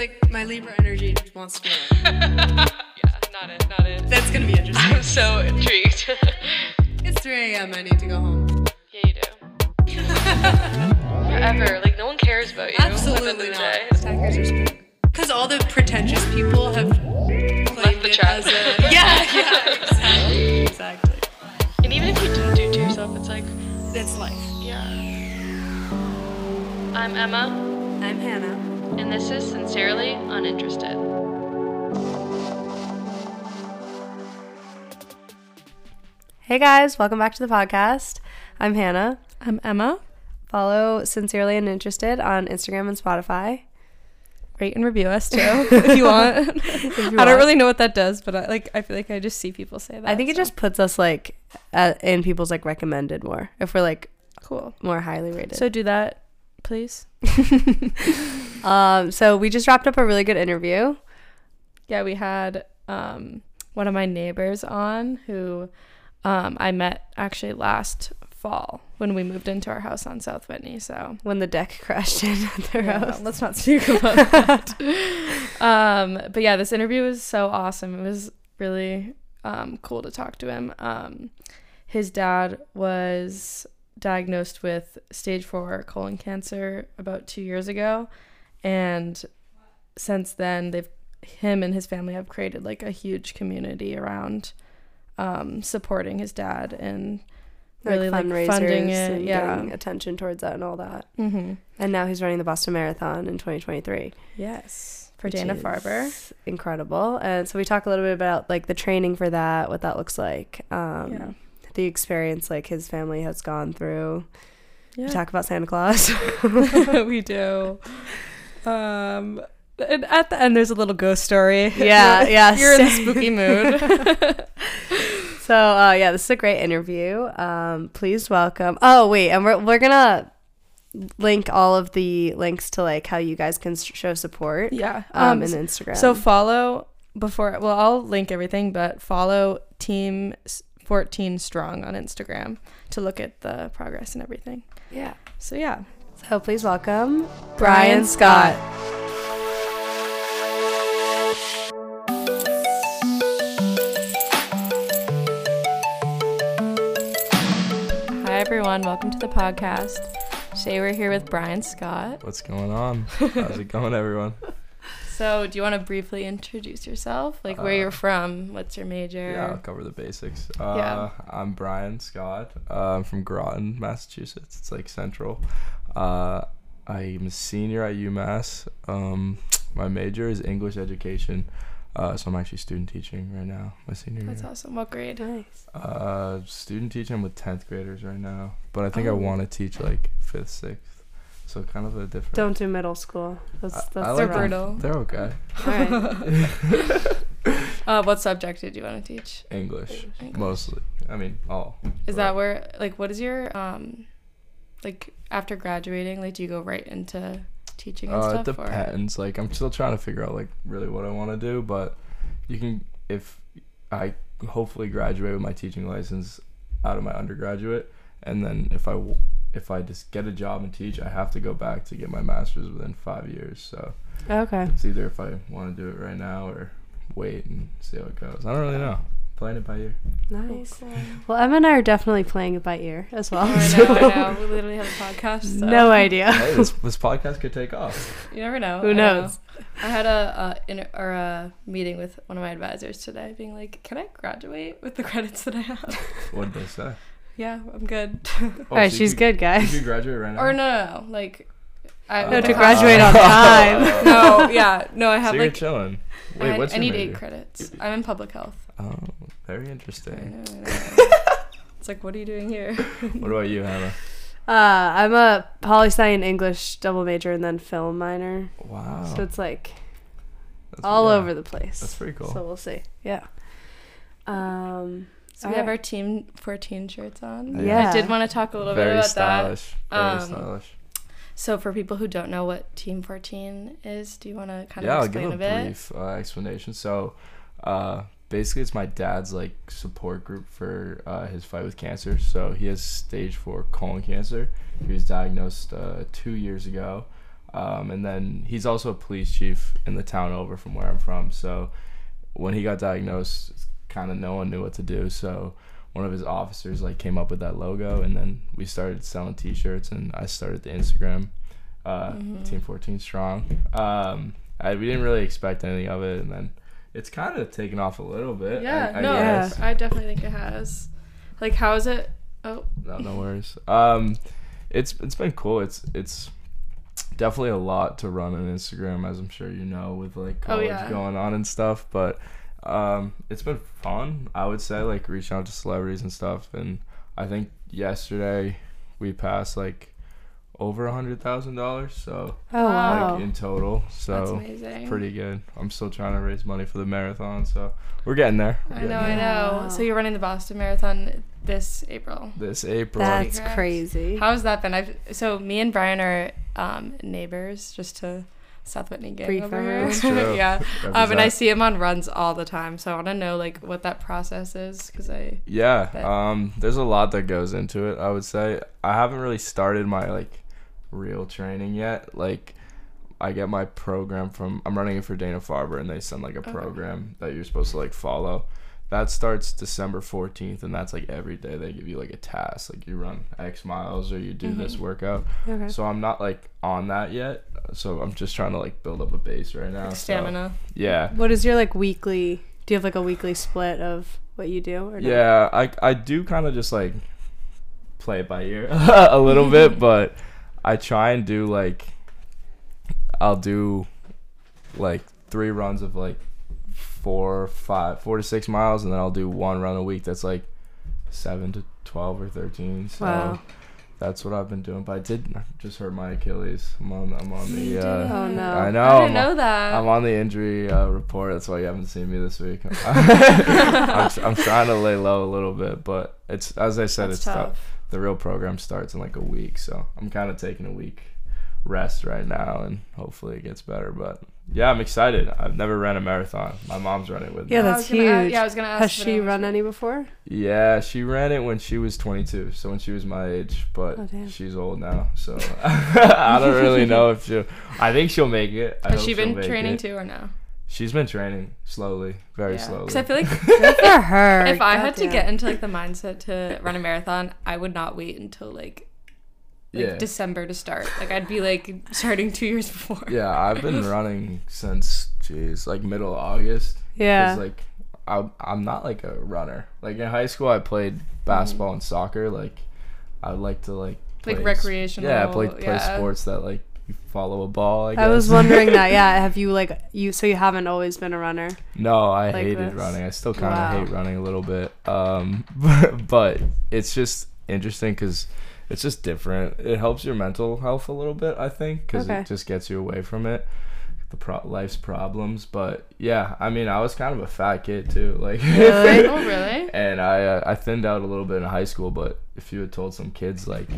like my Libra energy just wants to be yeah, not it, not it. That's gonna be interesting. I'm so intrigued. It's 3 a.m. I need to go home. yeah, you do. Forever. Like, no one cares about you. at the end of Absolutely not. day. Attackers are screwed. Because all the pretentious people have claimed the as a yeah, yeah, exactly, exactly. And even if you didn't do it to yourself, it's like, It's life. yeah. I'm Emma, I'm Hannah. And this is Sincerely Uninterested. Hey guys, welcome back to the podcast. I'm Hannah. I'm Emma. Follow Sincerely Uninterested on Instagram and Spotify. Rate and review us too if you want. If you I want. don't really know what that does, but I, like I feel like I just see people say that. I think it so. just puts us like uh, in people's like recommended more if we're like cool. more highly rated. So do that, please. um, so we just wrapped up a really good interview. Yeah, we had um one of my neighbors on who um I met actually last fall when we moved into our house on South Whitney. So when the deck crashed in at their Yeah, house. let's not speak about that. um, but yeah, this interview was so awesome. It was really um, cool to talk to him. Um, his dad was diagnosed with stage four colon cancer about two years ago, and since then, they've him and his family have created like a huge community around um, supporting his dad and really like, fundraisers funding it. and Yeah. getting attention towards that and all that. Mm-hmm. And now he's running the Boston Marathon in 2023. Yes. For Dana Farber. Incredible. And so we talk a little bit about like the training for that, what that looks like. Um, Yeah. The experience like his family has gone through. Yeah. We talk about Santa Claus. we do. Um, and at the end, there's a little ghost story. Yeah, yeah, You're in same. spooky mood. so uh, yeah, this is a great interview. Um, please welcome. Oh wait, and we're we're gonna link all of the links to like how you guys can show support. yeah. Um, Um, in Instagram. so follow before. Well, I'll link everything, but follow Team 14 Strong on Instagram to look at the progress and everything. yeah. So yeah. So please welcome Brian Brian Scott. Hi everyone. Welcome to the podcast. Today we're here with Brian Scott. What's going on? How's it going, everyone? So, do you want to briefly introduce yourself? Like where Uh, you're from? What's your major? Yeah, I'll cover the basics. Uh, Yeah. I'm Brian Scott. Uh, I'm from Groton, Massachusetts. It's like central. Uh, I'm a senior at UMass. Um, my major is English education. Uh, so I'm actually student teaching right now, my senior That's year. awesome. What grade? Nice. Uh, student teaching with 10th graders right now. But I think I Oh. want to teach like 5th, 6th. So kind of a different. Don't do middle school. That's I- that's I They're like brutal. They're okay. All right. Uh, what subject did you want to teach? English, English. mostly. I mean, all. Is but- that where like what is your um like after graduating like do you go right into teaching and Uh, it stuff or depends. Like I'm still trying to figure out like really what I want to do, but you can if I hopefully graduate with my teaching license out of my undergraduate, and then if I w- if I just get a job and teach, I have to go back to get my master's within five years. So Okay. it's either if I want to do it right now or wait and see how it goes. I don't really know. Playing it by ear. Nice. Cool, Well, Emma and I are definitely playing it by ear as well. Oh, I know, I know. We literally have a podcast. So. no idea. hey, this this podcast could take off. You never know. Who I know. knows? I had a uh, in or a meeting with one of my advisors today, being like, "Can I graduate with the credits that I have?" What did they say? Yeah, I'm good. Oh, All right, so she's could- good, guys. Did you graduate right now. or no, no, no, like, I Oh. No, to graduate on time. no, yeah, no, I have so you're like chilling. I, Wait, had- what's I your need major? eight credits. I'm in public health. Oh, very I interesting. know, I know. it's like, what are you doing here? What about you, Hannah? Uh, I'm a poli sci and English double major and then film minor. Wow. So it's like That's- all yeah, over the place. That's pretty cool. So we'll see. Yeah. Um. So we have our Team 14 shirts on. Yeah. I did want to talk a little bit very about stylish. Very Um, stylish. that. So for people who don't know what Team 14 is, do you want to kind Yeah, of I'll give explain a a, brief uh, explanation. So, uh, basically, it's my dad's like support group for uh, his fight with cancer. So he has stage four colon cancer. He was diagnosed uh, two years ago. Um, and then he's also a police chief in the town over from where I'm from. So when he got diagnosed, kind of no one knew what to do. So one of his officers like came up with that logo, and then we started selling T-shirts, and I started the Instagram, uh, Team 14 Strong. Um, I, we didn't really expect anything of it, and then it's kind of taken off a little bit. Yeah, I, I no. I definitely think it has. Like, how is it? Oh, No, no worries. Um, it's it's been cool. It's it's definitely a lot to run on Instagram, as I'm sure you know, with like Oh, yeah. going on and stuff. But um, it's been fun. I would say like reaching out to celebrities and stuff. And I think yesterday we passed like over a hundred thousand dollars. So Oh wow. like in total. that's So amazing. pretty good. I'm still trying to raise money for the marathon. So we're getting there. We're I getting know, I there. know. So you're running the Boston Marathon this April. This April. That's crazy. How's that been? I've so me and Brian are um, neighbors, just to South Whitney gang Brief over. Here. yeah, um, and I see him on runs all the time, so I want to know like what that process is because I Yeah, Bet. um, there's a lot that goes into it. I would say I haven't really started my like real training yet. Like, I get my program from I'm running it for Dana Farber, and they send like a Okay. program that you're supposed to like follow. That starts December 14th, and that's like every day they give you like a task, like you run X miles or you do mm-hmm. this workout. Okay. So I'm not like on that yet. So I'm just trying to like build up a base right now. like, so, stamina. yeah. What is your like weekly? Do you have like a weekly split of what you do? Or no? Yeah, I I do kind of just like play it by ear a little bit, but I try and do like I'll do like three runs of like four, five, four to six miles, and then I'll do one run a week that's like seven to twelve or thirteen. So Wow. that's what I've been doing. But I did I just hurt my Achilles. I'm on I'm on the. Uh, Oh no. I know. I didn't I'm know on- that. I'm on the injury uh, report. That's why you haven't seen me this week. I'm, I'm trying to lay low a little bit, but it's as I said, That's it's tough. tough. The real program starts in like a week, so I'm kind of taking a week rest right now, and hopefully it gets better. But yeah, I'm excited. I've never ran a marathon. My mom's running with me. Yeah, that's was gonna huge. yeah, I was gonna ask. Has she run was- any before? Yeah, she ran it when she was 22, so when she was my age, but Oh, she's old now, so I don't really know if she'll. I think she'll make it. I Has she been training it. too or no? She's been training slowly, very slowly. Because I feel like for her. if I had to get into like the mindset to run a marathon, I would not wait until like like yeah. December to start. Like I'd be like starting two years before. Yeah, I've been running since jeez, like middle August. Yeah. 'Cause, like I I'm not like a runner. Like in high school, I played basketball and soccer. Like I would like to like Like play s- recreational, Yeah, play play yeah. sports that like you follow a ball. I, guess. I was wondering that. Yeah. Have you like you? So you haven't always been a runner? No, I like hated this. running. I still kind of Wow. hate running a little bit. Um, but it's just interesting because it's just different. It helps your mental health a little bit, I think, because Okay. it just gets you away from it, the pro- life's problems. But yeah, I mean, I was kind of a fat kid too, like. Really? Oh really? and I uh, I thinned out a little bit in high school, but if you had told some kids like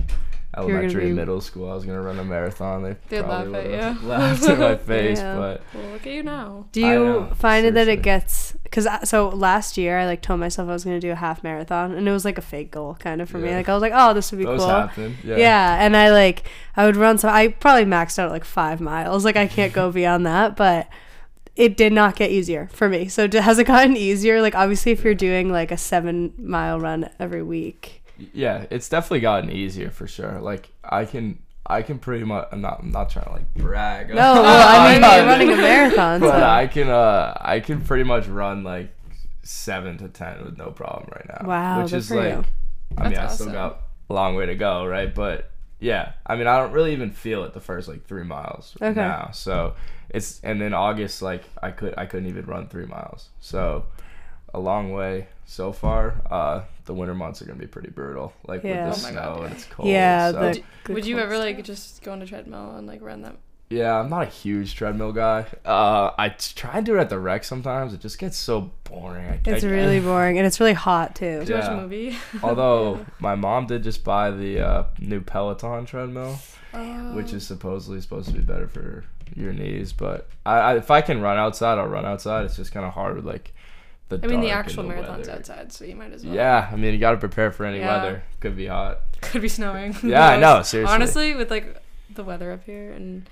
elementary, be- middle school, I was gonna run a marathon, they They'd probably laugh at you. laughed in my face. Yeah. But Well, look at you now. Do you know, find it that it gets because so last year I like told myself I was gonna do a half marathon and it was like a fake goal kind of for me. Like I was like, oh, this would be those cool. happen. Yeah. Yeah. and I like I would run so I probably maxed out like five miles. Like I can't go beyond that, but it did not get easier for me. So has it gotten easier? Like obviously, if you're doing like a seven mile run every week, yeah, it's definitely gotten easier for sure. Like I can, I can pretty much. I'm not. I'm not trying to like brag. no, well, I mean I'm you're running a marathon. But So. I can. Uh, I can pretty much run like seven to ten with no problem right now. Wow, which good is for like. you. I mean, That's I still got a long way to go, right? But yeah, I mean, I don't really even feel it the first like three miles Okay. now. So it's and then August, like I could, I couldn't even run three miles. So a long way so far. Uh, the winter months are gonna be pretty brutal, like Yeah. with Oh the my snow God, and it's cold. yeah, so- the, the Would you ever stuff. like just go on a treadmill and like run that? Yeah, I'm not a huge treadmill guy. Uh, I t- try and do it at the rec sometimes. It just gets so boring. I, It's I- really boring and it's really hot too. Did you watch Yeah. a movie? Although my mom did just buy the uh, new Peloton treadmill, Oh. which is supposedly supposed to be better for your knees. But I, I if I can run outside, I'll run outside. It's just kind of hard with like the. I mean, the dark and actual the marathon's weather. outside, so you might as well. Yeah, I mean you got to prepare for any Yeah. weather. Could be hot. Could be snowing. Yeah, I knows? know, seriously. Honestly, with like the weather up here and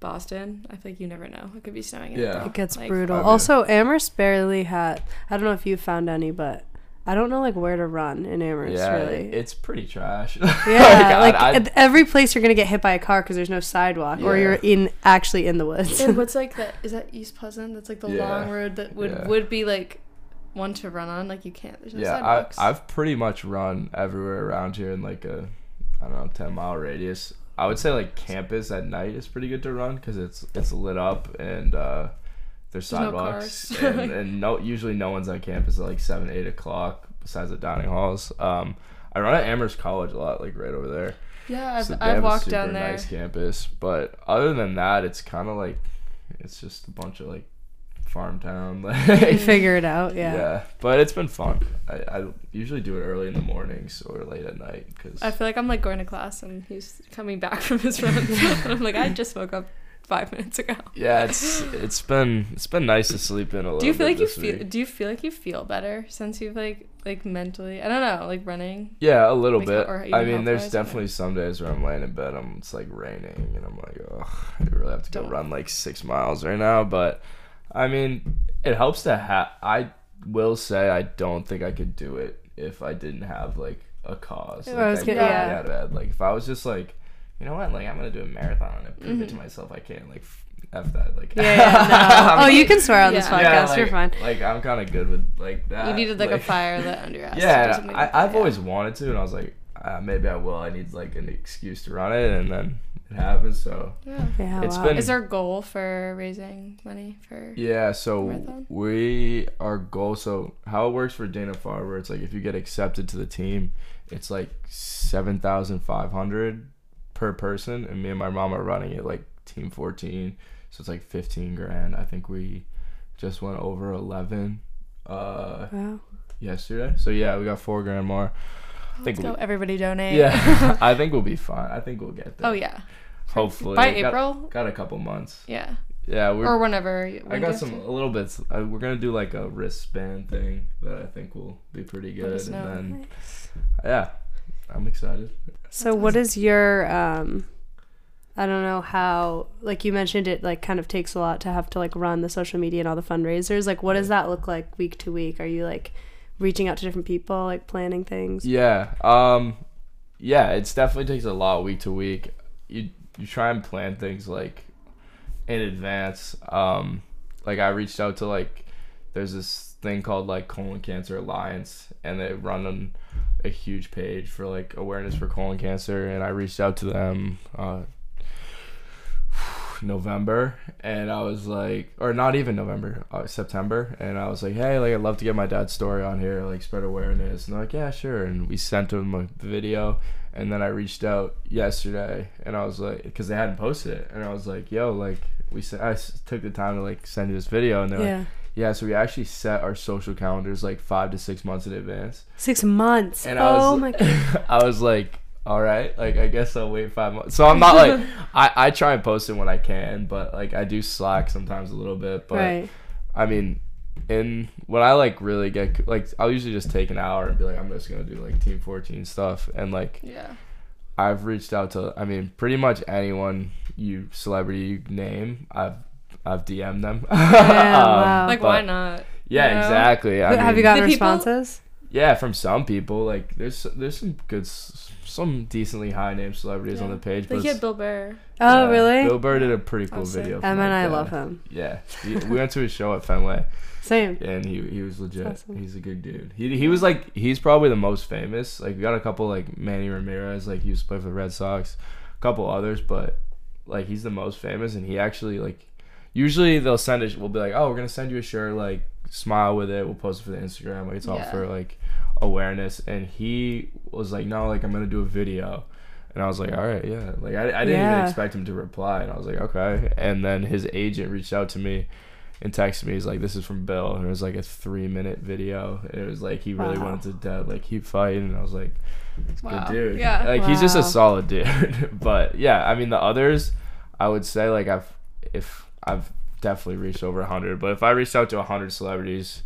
Boston, I feel like you never know. It could be snowing. Yeah. anytime. It gets Like, brutal. I also, Amherst barely had. I don't know if you found any, but I don't know like where to run in Amherst. yeah, really. it's pretty trash. yeah, oh like, I- I- every place you're gonna get hit by a car because there's no sidewalk, or you're in actually in the woods. And what's like that? Is that East Pleasant? That's like the Yeah. long road that would Yeah. would be like one to run on. Like you can't. There's no yeah, sidewalks. I, I've pretty much run everywhere around here in like a, I don't know, ten mile radius. I would say like campus at night is pretty good to run because it's it's lit up and uh, there's There's no sidewalks cars. and, and no usually no one's on campus at like seven eight o'clock besides the dining halls. Um, I run at Amherst College a lot, like right over there. yeah, I've, So I've walked down there. Nice campus, but other than that, it's kind of like it's just a bunch of like farm town. you Like, figure it out. yeah. Yeah. but it's been fun. I, I usually do it early in the mornings or late at night because I feel like I'm like going to class and he's coming back from his run. And I'm like, I just woke up five minutes ago. yeah, it's it's been it's been nice to sleep in a little. Do you feel bit like you feel? week. Do you feel like you feel better since you've like like mentally? I don't know, like running. Yeah, a little Like, bit. or I mean, there's health-wise, or- definitely some days where I'm laying in bed, I'm it's like raining, and I'm like, oh, I really have to go Don't. run like six miles right now. But I mean, it helps to have. I will say, I don't think I could do it if I didn't have like a cause. I Like, was that gonna- yeah. out of bed. Like if I was just like, you know what, like I'm gonna do a marathon and prove it Mm-hmm. to myself I can. Like f- that. Like Yeah, yeah, no. Oh, you can swear on this Yeah. podcast. like, You're fine. Like I'm kind of good with like that. you needed like, a fire lit under your ass. yeah, I, I've yeah. always wanted to, and I was like, uh, maybe I will. I need like an excuse to run it, and then it happens. So Yeah. Yeah, It's wow. been- Is there a goal for raising money for? yeah, so Marathon? we our goal. So how it works for Dana Farber, it's like if you get accepted to the team, it's like seven thousand five hundred per person, and me and my mom are running it like team fourteen, so it's like fifteen grand. I think we just went over eleven uh Wow. yesterday. So yeah, we got four grand more. I think Let's go, we- everybody donate. Yeah, I think we'll be fine. I think we'll get there. oh yeah. hopefully By Got- April. Got, a couple months. Yeah. Yeah, we're. Or whenever. I when do got some have a to- little bit. Uh, we're gonna do like a wristband thing that I think will be pretty good, and know. then yeah, I'm excited. So what is your um I don't know how like you mentioned it like kind of takes a lot to have to like run the social media and all the fundraisers. Like what does that look like week to week? Are you like reaching out to different people, like planning things? Yeah. Um. Yeah, it's definitely takes a lot week to week. You you try and plan things like in advance. Um, like I reached out to like there's this thing called like colon cancer alliance, and they run a huge page for like awareness for colon cancer, and I reached out to them. Uh, November, and I was like, or not even November, uh, September, and I was like, hey, like I'd love to get my dad's story on here, like spread awareness, and they're like, yeah, sure, and we sent him a video, and then I reached out yesterday, and I was like, because they hadn't posted it, and I was like, yo, like we said, I took the time to like send you this video, and they're like, Yeah. yeah, so we actually set our social calendars like five to six months in advance, Six months. and I was, oh my god. I was like, all right, like I guess I'll wait five months. So I'm not like I I try and post it when I can, but like I do slack sometimes a little bit. But right. I mean, in when I like really get like I'll usually just take an hour and be like I'm just gonna do like Team 14 stuff, and like Yeah. I've reached out to I mean pretty much anyone you celebrity you name I've I've DM'd them. Yeah, Um, wow. Like but- why not? Yeah, You know? exactly. I Have you mean- gotten The people- responses? yeah, from some people, like there's there's some good, s- some decently high name celebrities on the page. Like But yeah, it's- Bill Burr. Oh yeah, really? Bill Burr did a pretty cool Awesome. video. Emma from, and I love him. Yeah, we went to his show at Fenway, Same. and he he was legit. awesome. He's a good dude. He he was like he's probably the most famous. Like we got a couple like Manny Ramirez, like he used to play for the Red Sox, a couple others, but like he's the most famous, and he actually like usually they'll send it. We'll be like, oh, we're gonna send you a shirt, like smile with it. We'll post it for the Instagram. Like it's all Yeah. for like awareness. And he was like, no, like I'm gonna do a video. And I was like, all right, yeah. Like I, I didn't Yeah. even expect him to reply, and I was like, okay. And then his agent reached out to me and texted me. He's like, "This is from Bill," and it was like a three-minute video. And it was like he really Wow. wanted to uh, like keep fighting, and I was like, Wow. "Good dude." Yeah. like he's just a solid dude. but yeah, I mean the others, I would say like I've if I've definitely reached over hundred, but if I reached out to hundred celebrities,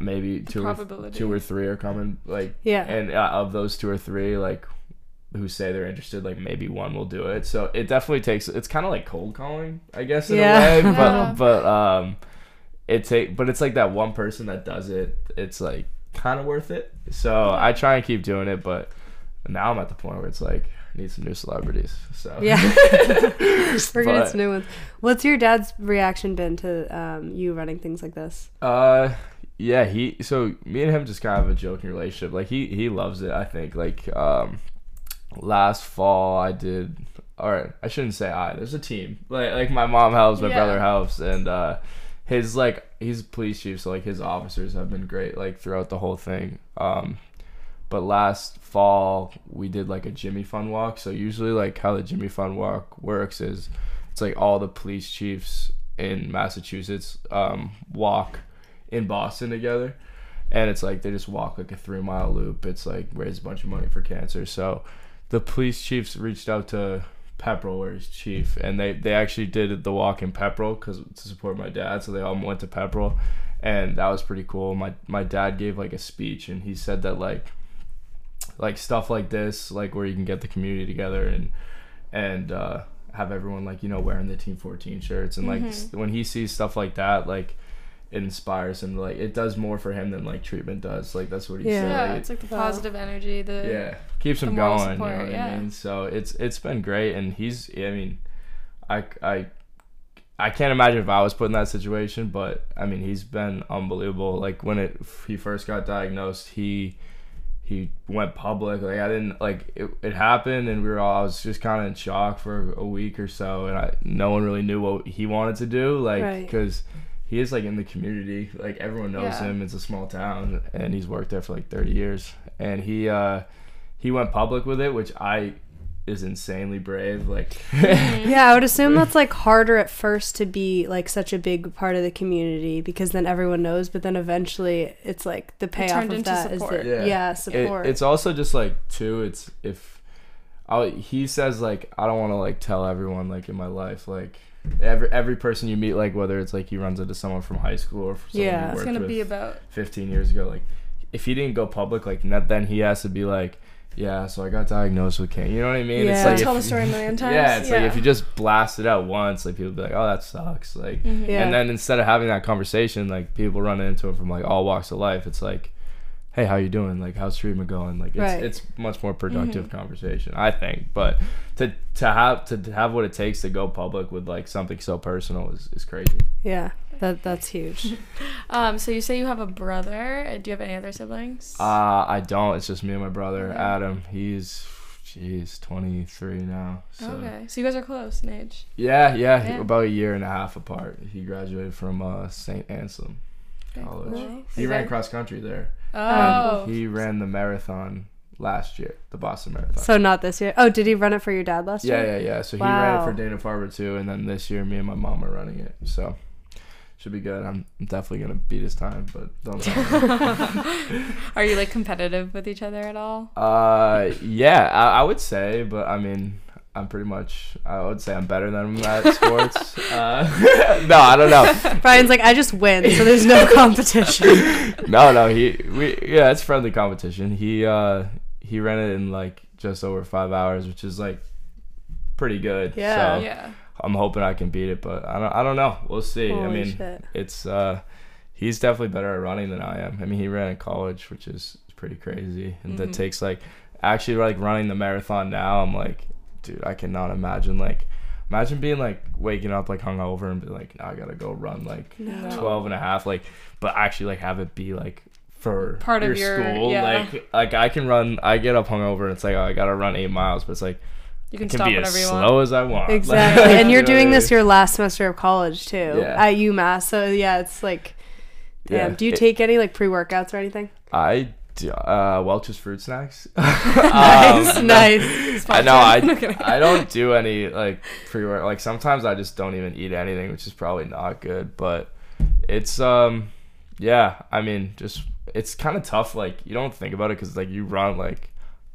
maybe two or, two or three are coming. Like Yeah. and uh, of those two or three, like who say they're interested, like maybe one will do it. So it definitely takes. It's kind of like cold calling, I guess, in Yeah. a way. Yeah. But but um, it take. But it's like that one person that does it. It's like kind of worth it. So I try and keep doing it, but now I'm at the point where it's like I need some new celebrities. So Yeah. We're gonna get some new ones. What's your dad's reaction been to um, you running things like this? Uh, yeah, he. So me and him just kind of have a joking relationship. Like he he loves it. I think. Like um, last fall I did. All right, I shouldn't say I. There's a team. Like like my mom helps, my Yeah. brother helps, and uh, his like he's police chief, so like his officers have been great like throughout the whole thing. Um, but last fall we did like a Jimmy Fund walk. So usually like how the Jimmy Fund walk works is it's like all the police chiefs in Massachusetts um, walk in Boston together. And it's like they just walk like a three mile loop. It's like raise a bunch of money for cancer. So the police chiefs reached out to Pepperell, where he's chief, and they, they actually did the walk in Pepperell because to support my dad. So they all went to Pepperell, and that was pretty cool. My my dad gave like a speech, and he said that like like stuff like this, like where you can get the community together and and uh, have everyone like you know wearing the Team 14 shirts, and like s- when he sees stuff like that, like it inspires him. Like it does more for him than like treatment does. Like that's what he Yeah. said. Yeah, Like, it's like the Wow. positive energy. The yeah keeps the him going support, you know what yeah. i mean so it's it's been great and he's i mean i i i can't imagine if i was put in that situation but i mean he's been unbelievable like when it he first got diagnosed he he went public like i didn't like it, it happened and we were all i was just kind of in shock for a week or so and i no one really knew what he wanted to do like Right. because he is like in the community like everyone knows Yeah. him it's a small town and he's worked there for like 30 years and he uh he went public with it which i is insanely brave like mm-hmm. Yeah, I would assume that's like harder at first to be like such a big part of the community because then everyone knows, but then eventually it's like the payoff turned of into that is support. the Yeah. yeah, it, support. it's also just like too it's if I, he says like i don't want to like tell everyone like in my life like every every person you meet like whether it's like he runs into someone from high school or someone Yeah. It's it's gonna with be about 15 years ago like if he didn't go public like net- then he has to be like yeah so i got diagnosed with cancer you know what i mean Yeah. it's like tell the story a million times. yeah it's like if you just blast it out once like people be like oh that sucks like Mhm. Yeah. and then instead of having that conversation like people running into it from like all walks of life it's like hey how you doing like how's treatment going like it's, Right. it's much more productive conversation i think but to to have to have what it takes to go public with like something so personal is, is crazy yeah, that that's huge. Um, so you say you have a brother. Uh, Do you have any other siblings? uh i don't it's just me and my brother Okay. adam he's jeez 23 now so okay, so you guys are close in age. yeah, yeah Yeah. about a year and a half apart he graduated from uh st anselm college cool. he You ran guys- cross country there Oh, He ran the marathon last year, the Boston Marathon. So not this year. Oh, did he run it for your dad last yeah, year? yeah, yeah. Yeah. So he ran it for Dana Farber too, and then this year, me and my mom are running it. So should be good. I'm I'm definitely gonna beat his time, but don't. tell are you like competitive with each other at all? uh, yeah, I, I would say, but I mean. I'm pretty much. I would say I'm better than him at sports. Uh, no, I don't know. Brian's like, I just win, so there's no competition. no, no, he we yeah, it's friendly competition. He uh he ran it in like just over five hours, which is like pretty good. Yeah. So yeah. I'm hoping I can beat it, but I don't I don't know. We'll see. I mean, shit. it's uh he's definitely better at running than I am. I mean, he ran in college, which is pretty crazy, and that Mhm. takes like actually like running the marathon now. I'm like, dude, I cannot imagine like. Imagine being like waking up like hungover and be like, now I gotta go run like No. 12 and a half like but actually like have it be like for Part of your, your- school yeah. like like i can run i get up hungover and it's like oh, i gotta run eight miles but it's like You I can can stop be whenever as you slow want. as i want Exactly. And you're doing this your last semester of college too Yeah. at UMass. So yeah, it's like, damn. Yeah. Do you It- take any like pre workouts or anything? i do, uh welch's fruit snacks Nice, Um, nice. i know i No kidding. i don't do any like pre-work like sometimes i just don't even eat anything which is probably not good but it's um yeah i mean just it's kind of tough like you don't think about it because like you run like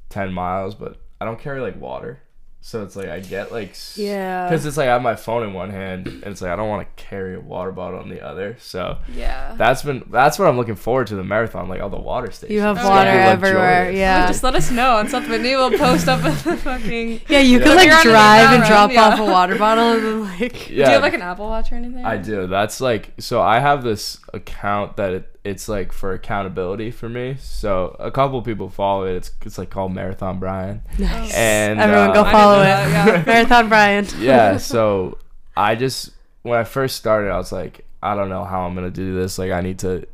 10 miles but i don't carry like water so it's like I get like Yeah. because it's like I have my phone in one hand and it's like I don't want to carry a water bottle on the other. So Yeah. that's been that's what I'm looking forward to the marathon, like all the water stations. You have Oh, water everywhere. Luxurious. Yeah. Just let us know on South Whitney. We'll post up a fucking. yeah, you Yeah. could like You're on an drive and drop yeah. off a water bottle and then like Yeah, Do you have like an Apple Watch or anything? I do. That's like so I have this account that it, it's like for accountability for me. So a couple people follow it. It's it's like called Marathon Brian. Nice. And Everyone go uh, I follow it. that, yeah. Marathon Brian. yeah, so I just when I first started, I was like, I don't know how I'm gonna do this. Like, I need to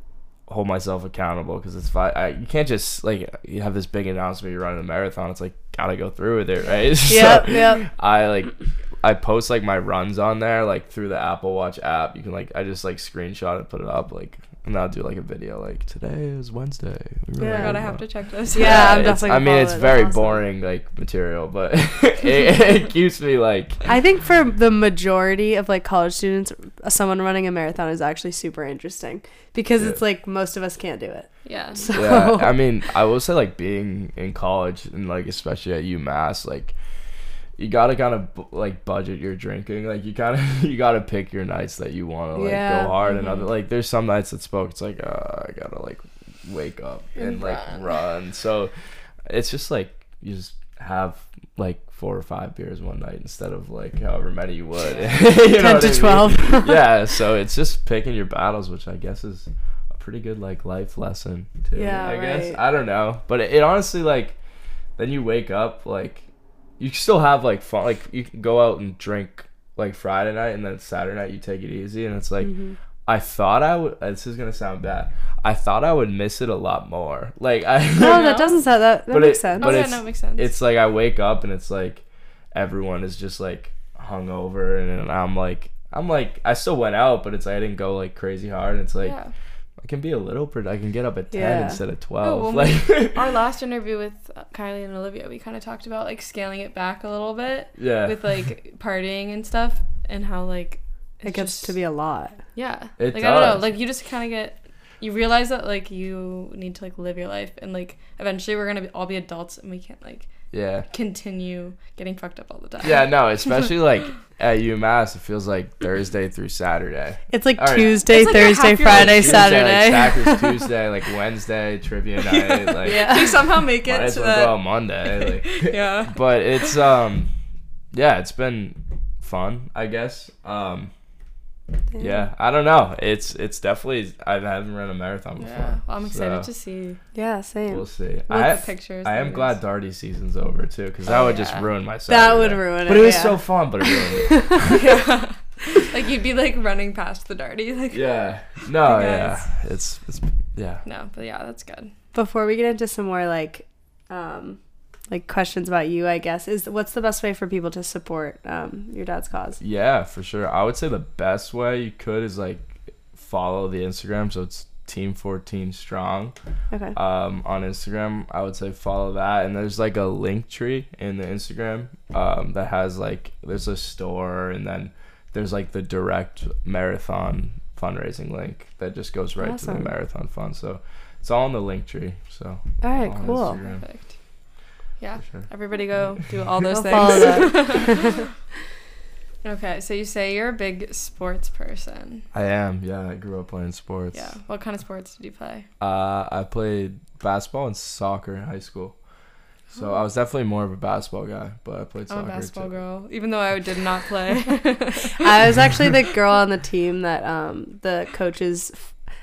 hold myself accountable because it's fi- I, you can't just like you have this big announcement you're running a marathon. It's like gotta go through with it, right? So Yep, yep. I like I post like my runs on there like through the Apple Watch app. You can like I just like screenshot and put it up like and I'll do like a video like today is Wednesday. We Yeah. Oh my really god, I good have to check this. Yeah, out. I'm definitely I mean, it's it. very awesome. boring like material, but it, it keeps me like I think for the majority of like college students, someone running a marathon is actually super interesting because Yeah. it's like most of us can't do it. Yeah. So yeah, I mean, I will say like being in college and like especially at UMass, like you gotta kind of like budget your drinking. Like you kind of you gotta pick your nights that you want to like Yeah, go hard, and other mhm. like there's some nights that spoke. It's like uh, I gotta like wake up and, And like run. run. So it's just like you just have like four or five beers one night instead of like however many you would. you 10 know what to I mean? 12. yeah, so it's just picking your battles, which I guess is a pretty good like life lesson too. Yeah, I guess. I don't know, but it, it honestly like then you wake up like you still have like fun. Like you can go out and drink like Friday night, and then Saturday night you take it easy, and it's like Mm-hmm. I thought I would. This is gonna sound bad. I thought I would miss it a lot more. Like I. No, that doesn't sound that. That But makes it- sense. but oh, yeah, it's- no, it makes sense. it's like I wake up and it's like everyone is just like hungover and I'm like I'm like I still went out but it's like I didn't go like crazy hard and it's like yeah. I can be a little pro- I can get up at 10 Yeah. instead of Oh, 12 well, like Our last interview with uh, Kylie and Olivia, we kind of talked about like scaling it back a little bit yeah with like partying and stuff, and how like it gets to be a lot. yeah. It like I don't know, like you just kind of get you realize that like you need to like live your life, and like eventually we're gonna be, all be adults, and we can't like yeah continue getting fucked up all the time. yeah no especially like at UMass it feels like Thursday through Saturday It's like All right. Tuesday, It's like a Thursday, half your Friday, life. Tuesday, like, Saturday. Stackers Tuesday like Wednesday trivia night like Yeah. we somehow make might it as to well go that. Monday like yeah. but it's um yeah it's been fun i guess um yeah i don't know it's it's definitely i haven't run a marathon before Yeah. Well, I'm excited so to see Yeah, same. we'll see the i pictures. i am glad videos. Darty season's over too because that Oh, would just ruin my That would ruin it. but it was yeah. so fun but it ruined it yeah. like you'd be like running past the darty, like yeah no yeah it's it's yeah no, but yeah, that's good. Before we get into some more like, um, like questions about you, I guess is what's the best way for people to support um your dad's cause? Yeah, for sure. I would say the best way you could is like follow the Instagram. So it's Team 14 Strong Okay. um, on Instagram. I would say follow that. And there's like a link tree in the Instagram um, that has like, there's a store and then there's like the direct marathon fundraising link that just goes right to the marathon fund. So it's all in the link tree. So All right, on cool. Instagram, Perfect. Yeah. sure. Everybody go do all those I'll things. okay, so you say you're a big sports person. I am. Yeah, I grew up playing sports. Yeah. What kind of sports did you play? Uh, I played basketball and soccer in high school. So I was definitely more of a basketball guy, but I played I'm soccer a basketball too. girl, even though I did not play. I was actually the girl on the team that um the coaches.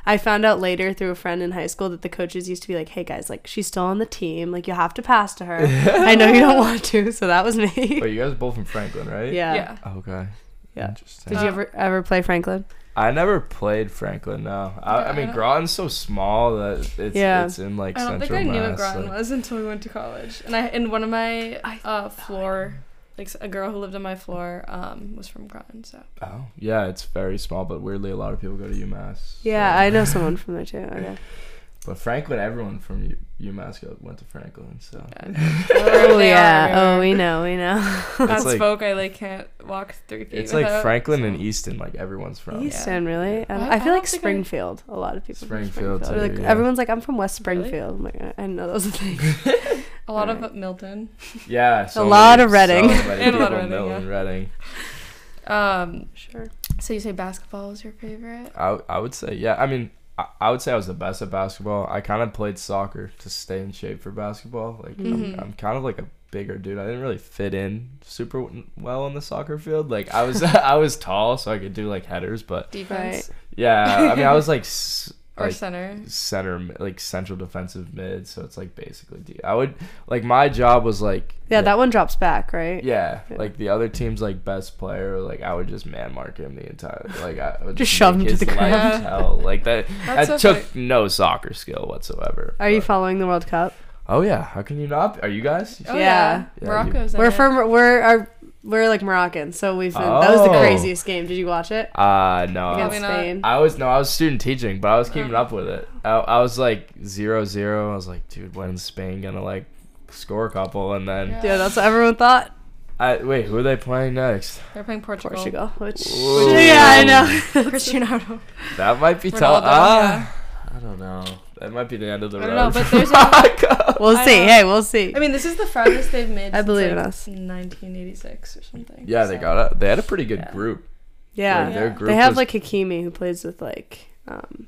I found out later through a friend in high school that the coaches used to be like, "Hey guys, like she's still on the team. Like you have to pass to her. I know you don't want to." So that was me. Wait, you guys are both from Franklin, right? yeah. yeah. Okay. Yeah. Interesting. Did you ever ever play Franklin? I never played Franklin. No. I, Yeah, I I mean, don't- Groton's so small that it's Yeah. it's in like I don't central think I knew Mass. what Groton like- was until we went to college. And I in one of my uh, floor, like a girl who lived on my floor, um, was from Groton. So Oh, yeah, it's very small, but weirdly, a lot of people go to UMass. Yeah, so- I know someone from there too. Okay. But Franklin, everyone from U- UMass went to Franklin, so. yeah. Oh yeah. Oh, we know. We know. At It's like- Spoke, I like can't walk three feet. It's like without- Franklin and Easton, like everyone's from. Easton, really? I, I- I I feel don't like Springfield. A lot of people. from Springfield, Springfield. too, Like yeah. everyone's like, I'm from West Really? Springfield. I'm like, I I didn't know those was a lot Alright. of Milton. Yeah, so lot many- of Reading. so And a lot of Reading, know in Reading. Um, Sure. so you say basketball is your favorite? I I would say yeah. I mean, I, I would say I was the best at basketball. I kind of played soccer to stay in shape for basketball. Like Mhm. I'm, I'm kind of like a bigger dude. I didn't really fit in super well on the soccer field. Like I was I was tall, so I could do like headers, but Defense yeah. I mean, I was like s- or like center? center like central defensive mid, so it's like basically D. I would like my job was like Yeah, that one drops back, right? yeah, Yeah. like the other team's like best player, like I would just man mark him the entire like I would Just shove him to the ground. hell. Like that That's that so took funny. no soccer skill whatsoever. Are you following the World Cup? Oh yeah, how can you not? Are you guys? Oh, Yeah. yeah. Yeah, Morocco's in We're it. from we're our we're like Moroccan, so we've been, that was the Oh. craziest game. Did you watch it Uh no. I- against Probably not. Spain? I was no, I was student teaching, but I was keeping Oh. up with it. I, I was like zero zero. I was like, dude, when's Spain gonna like score a couple? And then Yeah. Yeah, that's what everyone thought. I wait, who are they playing next? They're playing Portugal. Portugal, which Ooh. yeah, I know. Cristiano Ronaldo. That might be tough. Ronaldo, Ah, I don't know. That might be the end of the I road. don't know, but there's a- Morocco. We'll I see. know. Hey, we'll see. I mean, this is the farthest they've made. I since, believe like, in us. 1986 or something. Yeah, they so- got it. They had a pretty good Yeah. group. yeah, Like, their Yeah. group they have was- like Hakimi who plays with like, um,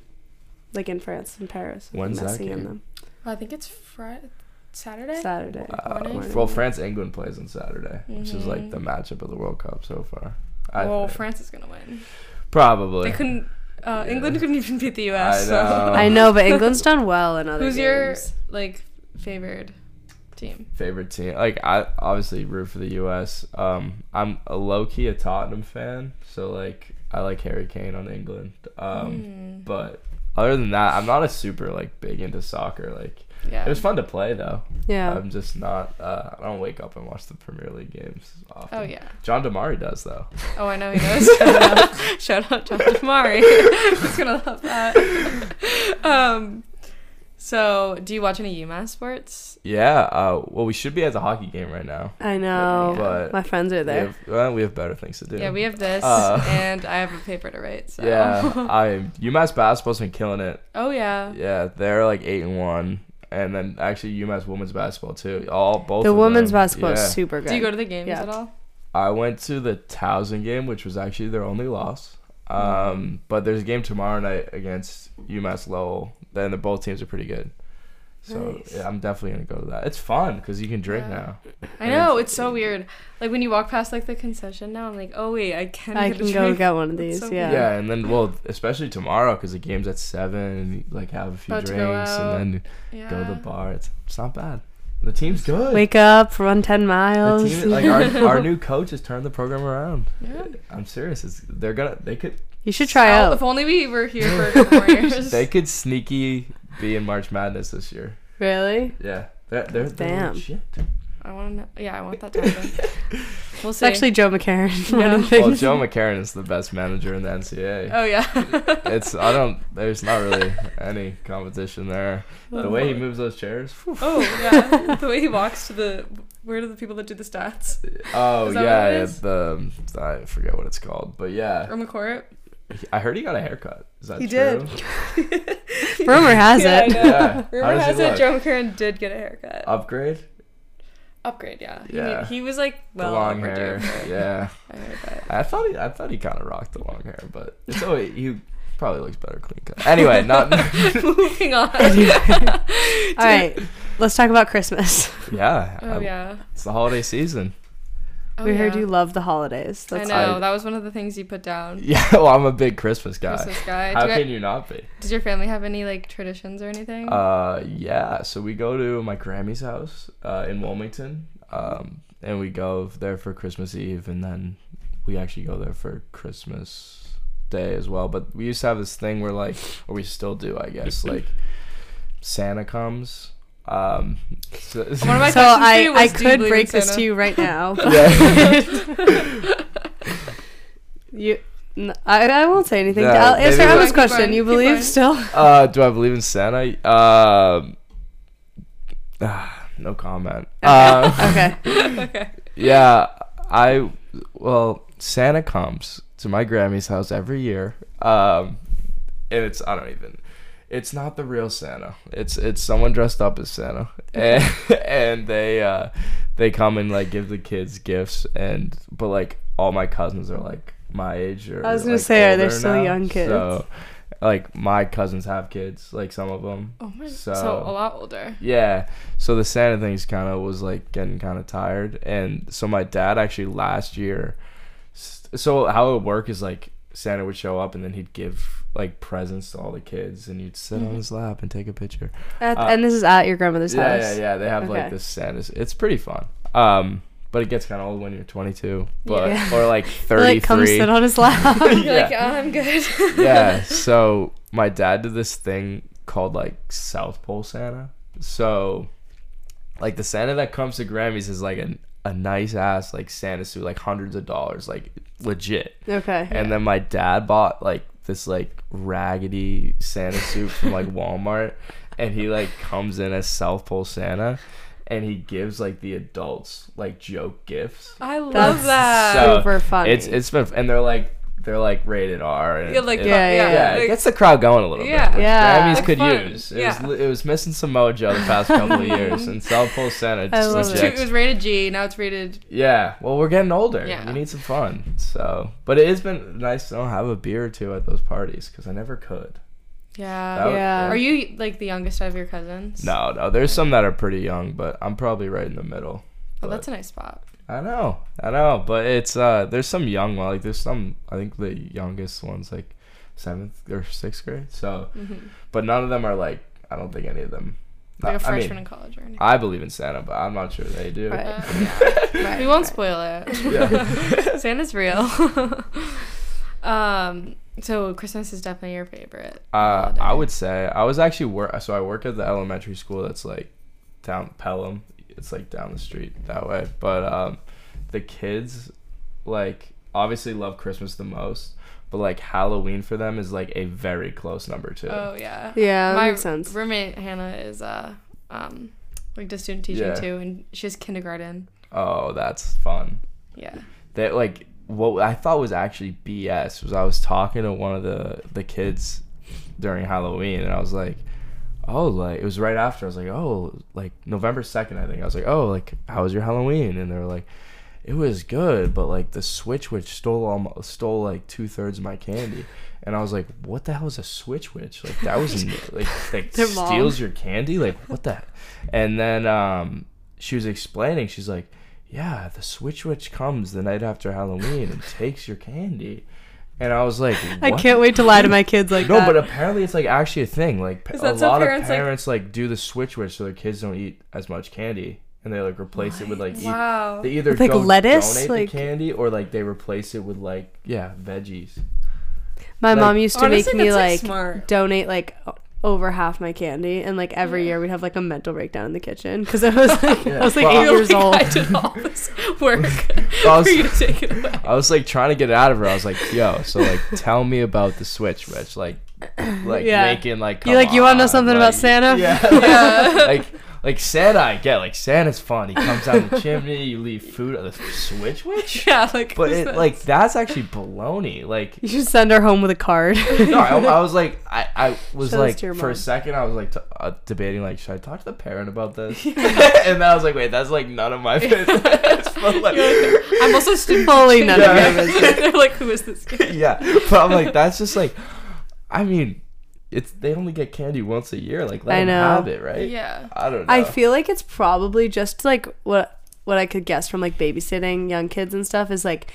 like in France in Paris. with When's that Messi and game? them. Well, I think it's Friday, Saturday. Saturday. Uh, Morning. well, France England plays on Saturday, which is like Mhm. the matchup of the World Cup so far. I well, think. France is gonna win. probably. They couldn't. Uh, Yeah. England couldn't even beat the I U.S. know. So. I know, but England's done well in other Who's your like favored team? favorite team. Like I obviously root for the U.S. Um, I'm a low key a Tottenham fan, so like I like Harry Kane on England. Um, Hmm. but other than that, I'm not a super like big into soccer. Like yeah. it was fun to play though. Yeah. I'm just not. Uh, I don't wake up and watch the Premier League games often. Oh yeah. John Damari does though. Oh, I know he does. Shout out John DeMari. He's gonna love that. um, so do you watch any UMass sports? Yeah. Uh, well, we should be at the hockey game right now. I know. But My friends are we there. have, well, we have better things to do. Yeah, we have this, Uh, and I have a paper to write. So. Yeah, I UMass basketball's been killing it. oh yeah. Yeah, they're like eight and one, and then actually UMass women's basketball too. All both. The of women's them. basketball Yeah. is super good. Do you go to the games Yeah. at all? I went to the Towson game, which was actually their only loss. Um, but there's a game tomorrow night against UMass Lowell. Then the both teams are pretty good. So Nice. yeah, I'm definitely gonna go to that. It's fun because you can drink Yeah. now. I know it's so weird. Like when you walk past like the concession now, I'm like, oh wait, I can. I get a can go drink. get one of these. so yeah. Yeah. and then well, especially tomorrow because the game's at seven, and you, like have a few About drinks, and then Yeah. go to the bar. It's it's not bad. The team's good. Wake up, run ten The miles. team, like our, our new coach has turned the program around. Yeah. I'm serious. It's, they're gonna they could you should try Oh, out. If only we were here for a couple more years. they could sneaky be in March Madness this year. Really? Yeah, they're they're, they're Damn. legit. I want to know. Yeah, I want that to happen. We'll see. It's actually Joe McCarron Yeah. Well. Joe McCarron is the best manager in the NCAA. Oh yeah. It's I don't. There's not really any competition there. Oh, the way he moves those chairs. whew. Oh yeah. the way he walks to the. Where do the people that do the stats? Oh yeah, what yeah, the I forget what it's called, but yeah, Or McCourt? I heard he got a haircut. Is that He true? did. Rumor has Yeah, it. Yeah. Rumor has it? Joe McCarron did get a haircut. Upgrade. Upgrade, yeah. He, Yeah. he was like well the long hair. for Yeah. a haircut. I thought he, I thought he kind of rocked the long hair, but it's always he probably looks better clean cut. Anyway, not Moving on. All right, let's talk about Christmas. yeah. Oh I- yeah. It's the holiday season. Oh, we heard yeah. you love the holidays. I That's know I- that was one of the things you put down. Yeah, well, I'm a big Christmas guy. Christmas guy. How you can guys- you not be? Does your family have any like traditions or anything? Uh, yeah. So we go to my Grammy's house uh, in Wilmington, um, and we go there for Christmas Eve, and then we actually go there for Christmas Day as well. But we used to have this thing where like, or we still do, I guess, like Santa comes. Um, so, One of my so questions for I, you I was, do you could believe in break this to you right now. but- Yeah. you, n- I, I won't say anything. Yeah, I'll answer maybe- Emma's Keep going, question. keep You believe still? Uh, do I believe in Santa? Um, ah, no comment. Um, okay. okay. yeah, I well, Santa comes to my Grammy's house every year. Um, and it's I don't even. It's not the real Santa. It's it's someone dressed up as Santa, and and they uh they come and like give the kids gifts, and but like all my cousins are like my age or I was gonna like, say, are they older still now. young kids? So, like my cousins have kids, like some of them. Oh my. So- So, a lot older. Yeah. So the Santa thing's kind of was like getting kind of tired, and so my dad actually last year. So how it would work is like Santa would show up, and then he'd give like presents to all the kids, and you'd sit on his lap and take a picture. At, Uh, and this is at your grandmother's Yeah, house. yeah, yeah. yeah. They have Okay. like this Santa. It's pretty fun. Um, but it gets kind of old when you're 22, but Yeah. or like Or, like come sit on his lap. You're Yeah. like, oh, I'm good. yeah. So my dad did this thing called like South Pole Santa. So, like the Santa that comes to Grammys is like a a nice ass like Santa suit, like hundreds of dollars, like legit. okay. And then my dad bought like this like raggedy Santa suit from like Walmart, and he like comes in as South Pole Santa. And he gives like the adults like joke gifts. I love That's that. So, super funny. It's it's been and they're like they're like rated R. And Yeah, like, it- Yeah, yeah, yeah, like- it gets the crowd going a little Yeah. bit. Yeah. Grammys Like could fun. use. It, Yeah. was, it was missing some mojo the past couple of years, and South Pole Santa I just love it. it was rated G. Now it's rated. Yeah, well, we're getting older. Yeah. We need some fun. So, but it has been nice to have a beer or two at those parties because I never could. Yeah. That was- Yeah. Are you like the youngest of your cousins? No, no. There's some that are pretty young, but I'm probably right in the middle. Oh, But- that's a nice spot. I know, I know, but it's uh, there's some young one. Like there's some. I think the youngest one's like seventh or sixth grade. So, Mhm. but none of them are like. I don't think any of them. Like a freshman mean, in college or anything. I believe in Santa, but I'm not sure they do. Right. Uh, yeah. Right, we won't right. spoil it. Yeah. Santa's real. um. So Christmas is definitely your favorite. Uh, holiday. I would say I was actually work. So I work at the elementary school that's like down Pelham. It's like down the street that way. But um, the kids like obviously love Christmas the most. But like Halloween for them is like a very close number two. Oh yeah. Yeah, that My makes sense. roommate Hannah is uh um like does student teaching Yeah. too, and she's kindergarten. Oh, that's fun. Yeah. That like what I thought was actually BS was I was talking to one of the the kids during Halloween and I was like, oh, like it was right after I was like, oh, like November second I think I was like, oh, like how was your Halloween? And they were like, it was good, but like the Switch Witch stole all stole like two thirds of my candy. And I was like, "What the hell is a switch witch? Like that was like like Their mom. steals your candy? Like what the?" And then um, she was explaining. She's like, "Yeah, the switch witch comes the night after Halloween and takes your candy." And I was like, I "What?" can't wait to lie to my kids like No, that. but apparently it's like actually a thing. Like p- Is a that so lot of parents, like- parents like, do the switch witch so their kids don't eat as much candy, and they like replace it with like eat, Wow. they either With, like, go lettuce, donate like- the candy or like they replace it with like yeah veggies. my like- mom used to Honestly, make me that's, like, like, smart. donate like o- over half my candy, and like every year we'd have like a mental breakdown in the kitchen because I was like, Yeah. I was like Well, eight years Like, old. I did all this work I was- for you to take it away. I was like trying to get it out of her. I was like, yo, so like tell me about the switch witch, like like Yeah. making like You like, you wanna know something on, about Santa? Yeah, Yeah. like like Santa, I get like Santa's fun. He comes down the chimney, you leave food. The switch witch. Yeah, like. But it, this? like that's actually baloney. Like You should send her home with a card. no, I, I was like, I, I was Show like, for mom. a second, I was like t- uh, debating, like, should I talk to the parent about this? and then I was like, wait, that's like none of my business. but like, I'm also. Fully none of your business. They're like, who is this kid? yeah, but I'm like, that's just like, I mean, it's they only get candy once a year. Like, let I them know. have it, right? Yeah. I don't know. I feel like it's probably just like what what I could guess from like babysitting young kids and stuff is like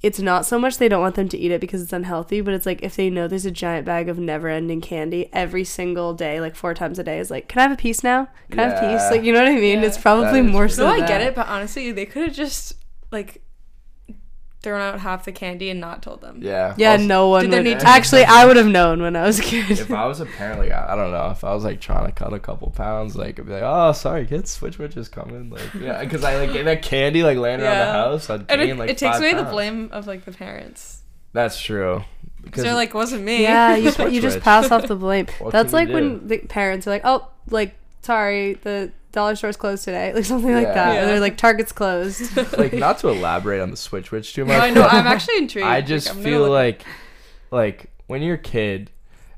it's not so much they don't want them to eat it because it's unhealthy, but it's like if they know there's a giant bag of never ending candy every single day, like four times a day, is like, Can I have a piece now? Can I have a piece? Yeah. Like you know what I mean? Yeah. It's probably more true. so. No, I that. get it, but honestly, they could have just like thrown out half the candy and not told them. yeah. Yeah, Also, no one Did would. need to Actually, I would have known when I was a kid. If I was apparently, I, I don't know, if I was like trying to cut a couple pounds, like I'd be like, "Oh, sorry, kids, switch witch is coming." Like, yeah, because I like get that candy like laying around the house. I'd And gain it, like it takes five away the blame of like the parents. That's true. Because they're like, wasn't me. yeah, you, you just pass off the blame. What That's like when the parents are like, "Oh, like sorry, the dollar store's closed today," like something like Yeah. that. Yeah. Or they're like, "Target's closed." like not to elaborate on the switch witch too much. No, I know. but I'm actually intrigued. I just I'm gonna feel look- like like when you're a kid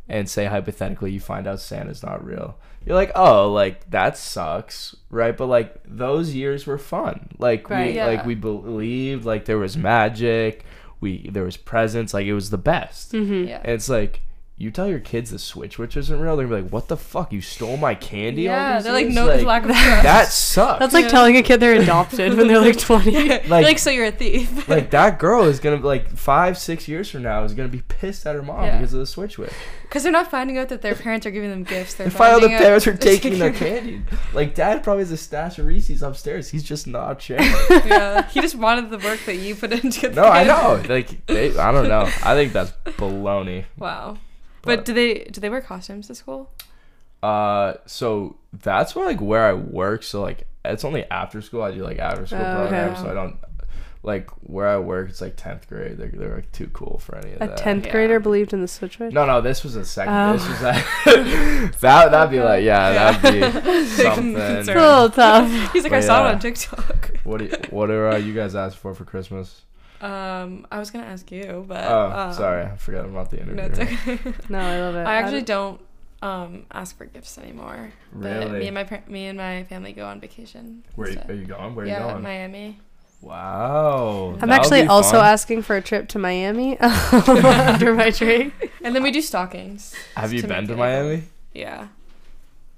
and say hypothetically you find out Santa's not real. You're like, oh, like that sucks, right? But like those years were fun. Like Right. we Yeah. like we believed like there was magic, we there was presents, like it was the best. Mm-hmm. Yeah. And it's like you tell your kids the switch witch isn't real, they're gonna be like, "What the fuck? You stole my candy?" all Yeah, these they're like years?" no lack of trust. that sucks. That's like Yeah. telling a kid they're adopted when they're like 20. like, like- like, so you're a thief. like that girl is gonna like five, six years from now is gonna be pissed at her mom Yeah. because of the switch witch. Because they're not finding out that their parents are giving them gifts. They're They find out the finding out- parents are taking their candy. Like dad probably has a stash of Reese's upstairs. He's just not sharing. yeah, he just wanted the work that you put into. get no, I know. Like they, I don't know. I think that's baloney. Wow. But- But do they do they wear costumes to school? Uh, so that's where like where I work. So like it's only after school. I do like after school Oh, okay. programs. So I don't like where I work. It's like tenth grade. They're they're like too cool for any of that. A 10th Yeah. grader believed in the switch switch? No, no, this was a second. Oh. This was a, that. That'd be like, yeah, Yeah. that'd be something. It's a little tough. He's like, But I saw it on TikTok. What do you, what are uh, you guys asked for for Christmas? Um, I was gonna ask you, but Oh, um, sorry, I forgot about the interview. No, it's okay. No, I love it. I actually don't um ask for gifts anymore. But Really? me and my par- me and my family go on vacation. Where you, instead. are you going? Where are yeah, you going? Miami. wow. I'm actually also fun. asking for a trip to Miami under my tree. And then we do stockings. Have you to been to it Miami? Yeah.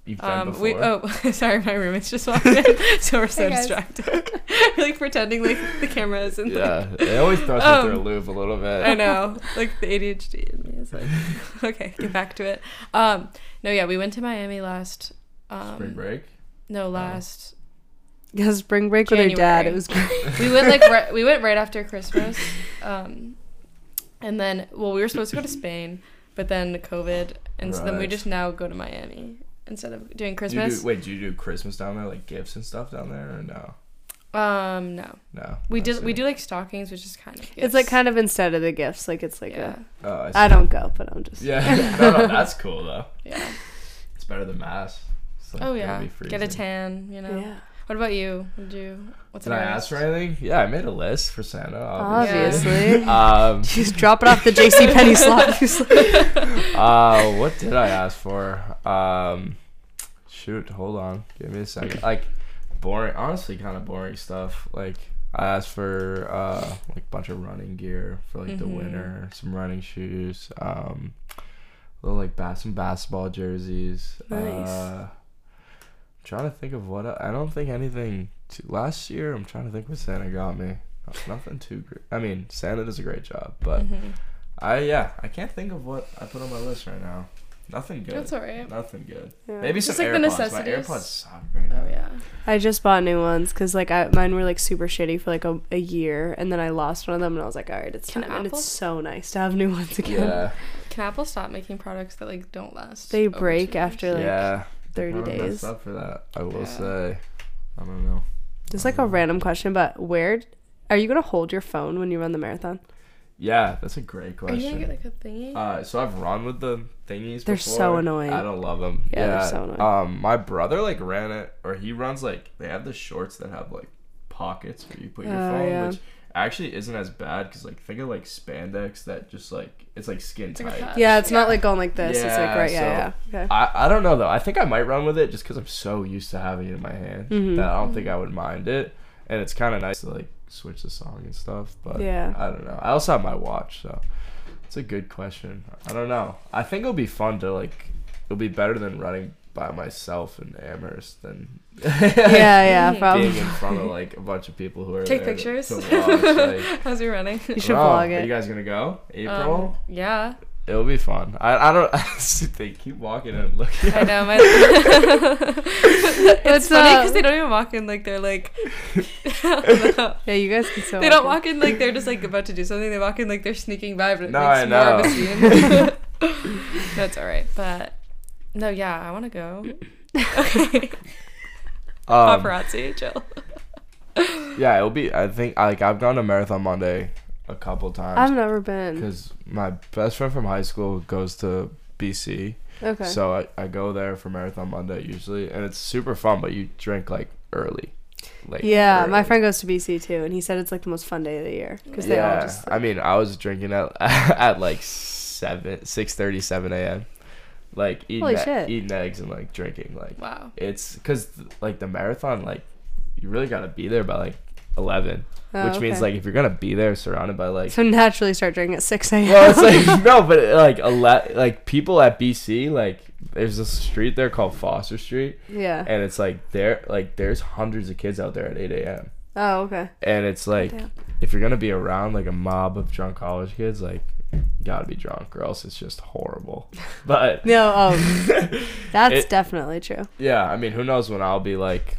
You've been Um, before. we oh sorry, my roommates just walked in, so we're so Hey, distracted. we're like pretending like the camera isn't. yeah, it always throws me Um, through a loop a little bit. I know, like the ADHD in me is like, okay, get back to it. Um, no, yeah, we went to Miami last. Um, Spring break. No, last. Yeah, spring break with her dad. It was great. we went like right, we went right after Christmas, um, and then well, we were supposed to go to Spain, but then COVID, and so then we just now go to Miami instead of doing Do you Christmas. do, wait, do you do Christmas down there, like gifts and stuff down there, or no? um, no, No. we I did we do like stockings, which is kind of It's like kind of instead of the gifts. Like it's like yeah, a. Oh, I, I don't go, but I'm just. Yeah, no, no, that's cool though. yeah. It's better than mass. It's, like, Oh yeah, be get a tan. You know. Yeah. What about you? Did you? What's Did on I your ask for anything? Yeah, I made a list for Santa. Obviously. Obviously. um, She's dropping off the JC Penney slot. uh, what did I ask for? Um, shoot, hold on, give me a second. Like, boring. Honestly, kind of boring stuff. Like, I asked for uh, like a bunch of running gear for like the Mhm. winter, some running shoes, um, little like bas- some basketball jerseys. Nice. Uh, I'm trying to think of what I, I don't think anything. Too, last year, I'm trying to think what Santa got me. Nothing too great. I mean, Santa does a great job, but. Mhm. I yeah, I can't think of what I put on my list right now. Nothing good. That's alright. Nothing good. Yeah. Maybe Just some like the AirPods. My necessities. AirPods suck right now. Oh yeah. I just bought new ones because like I, mine were like super shitty for like a, a year, and then I lost one of them, and I was like, all right, it's Can time. And it's so nice to have new ones again. Yeah, Can Apple stop making products that like don't last? They break after, like, yeah. 30 Kinda days. up for that. I will Yeah. say. I don't know. Just like a random question, but where are you gonna hold your phone when you run the marathon? Yeah, that's a great Are you question. gonna get like a thingy? Uh, so I've run with the thingies. They're before. so annoying. I don't love them. Yeah, they're so annoying. Um, my brother like ran it, or he runs like they have the shorts that have like pockets where you put your Oh, phone, yeah. which actually isn't as bad because like think of like spandex that just like it's like skin It's like a tight. patch. Yeah, it's not like going like this. it's like Yeah, right, yeah, so- yeah. Okay. I, I don't know though. I think I might run with it just because I'm so used to having it in my hand Mhm. that I don't think I would mind it. And it's kind of nice to like switch the song and stuff. But Yeah. I don't know. I also have my watch, so it's a good question. I don't know. I think it'll be fun to like. It'll be better than running by myself in Amherst than yeah, yeah, probably. being in front of like a bunch of people who are Take there pictures. To, watch. Like, How's your running? You should oh, vlog Are you guys gonna go? April. Um, yeah, It'll be fun. I, I don't. they keep walking and looking. I know. My it's What's funny because they don't even walk in like they're like. I don't know. Yeah, you guys can still. They don't walk walk in like they're just like about to do something. They walk in like they're sneaking by, but it No, makes I more of a scene. That's all right, but no, yeah, I want to go. Okay, Um, paparazzi, chill. yeah, it'll be. I think like I've gone to Marathon Monday a couple times. I've never been. because my best friend from high school goes to BC, Okay. so I, I go there for Marathon Monday usually, and it's super fun. But you drink like early, like yeah, my friend goes to BC too, and he said it's like the most fun day of the year because they all Yeah, just. I mean, I was drinking at at like seven, six thirty, seven a.m. like eating e- eating eggs and like drinking. Like Wow. it's because like the marathon, like you really gotta be there by like eleven, Oh, which means like if you're gonna be there surrounded by like So naturally start drinking at 6 a.m. well, it's like no, but like a lot, like people at BC, like there's a street there called Foster Street, yeah. and it's like there, like there's hundreds of kids out there at 8 a.m. Oh, okay. And it's like Damn. if you're gonna be around like a mob of drunk college kids, like you gotta be drunk or else it's just horrible. But No, oh, that's It- definitely true. yeah, I mean, who knows when I'll be like.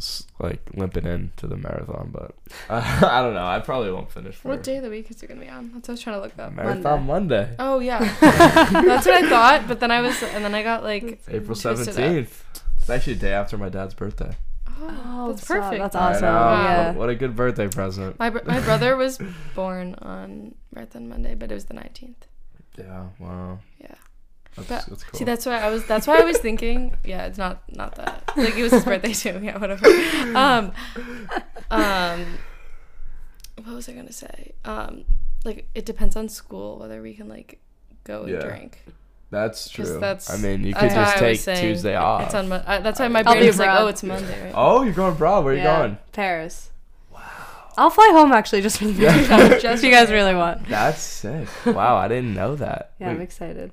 S- Like limping in to the marathon, but uh, I don't know. I probably won't finish. For What day of the week is it gonna be on? That's what I was trying to look up. Marathon Monday, Oh yeah, that's what I thought. But then I was, and then I got like, April Twist it up. seventeenth. It's actually the day after my dad's birthday. oh, that's so- perfect. That's awesome. know. Yeah. What a good birthday present. My br- my brother was born on Marathon Monday, but it was the nineteenth. Yeah. Wow. Yeah. That's, But- that's cool. See, that's why I was. That's why I was thinking. Yeah, it's not not that. Like it was his birthday too. Yeah, whatever. Um, um, what was I gonna say? Um, like it depends on school whether we can like go and Yeah. drink. That's true. that's- I mean, you could just take saying Tuesday off. It's on. Mo- I, that's why my brain was like, oh, it's Monday, right? oh, you're going abroad. Where are you going? Paris. Wow. I'll fly home actually just for the Yeah. Just if you guys really want. That's sick. Wow, I didn't know that. Yeah, I'm excited.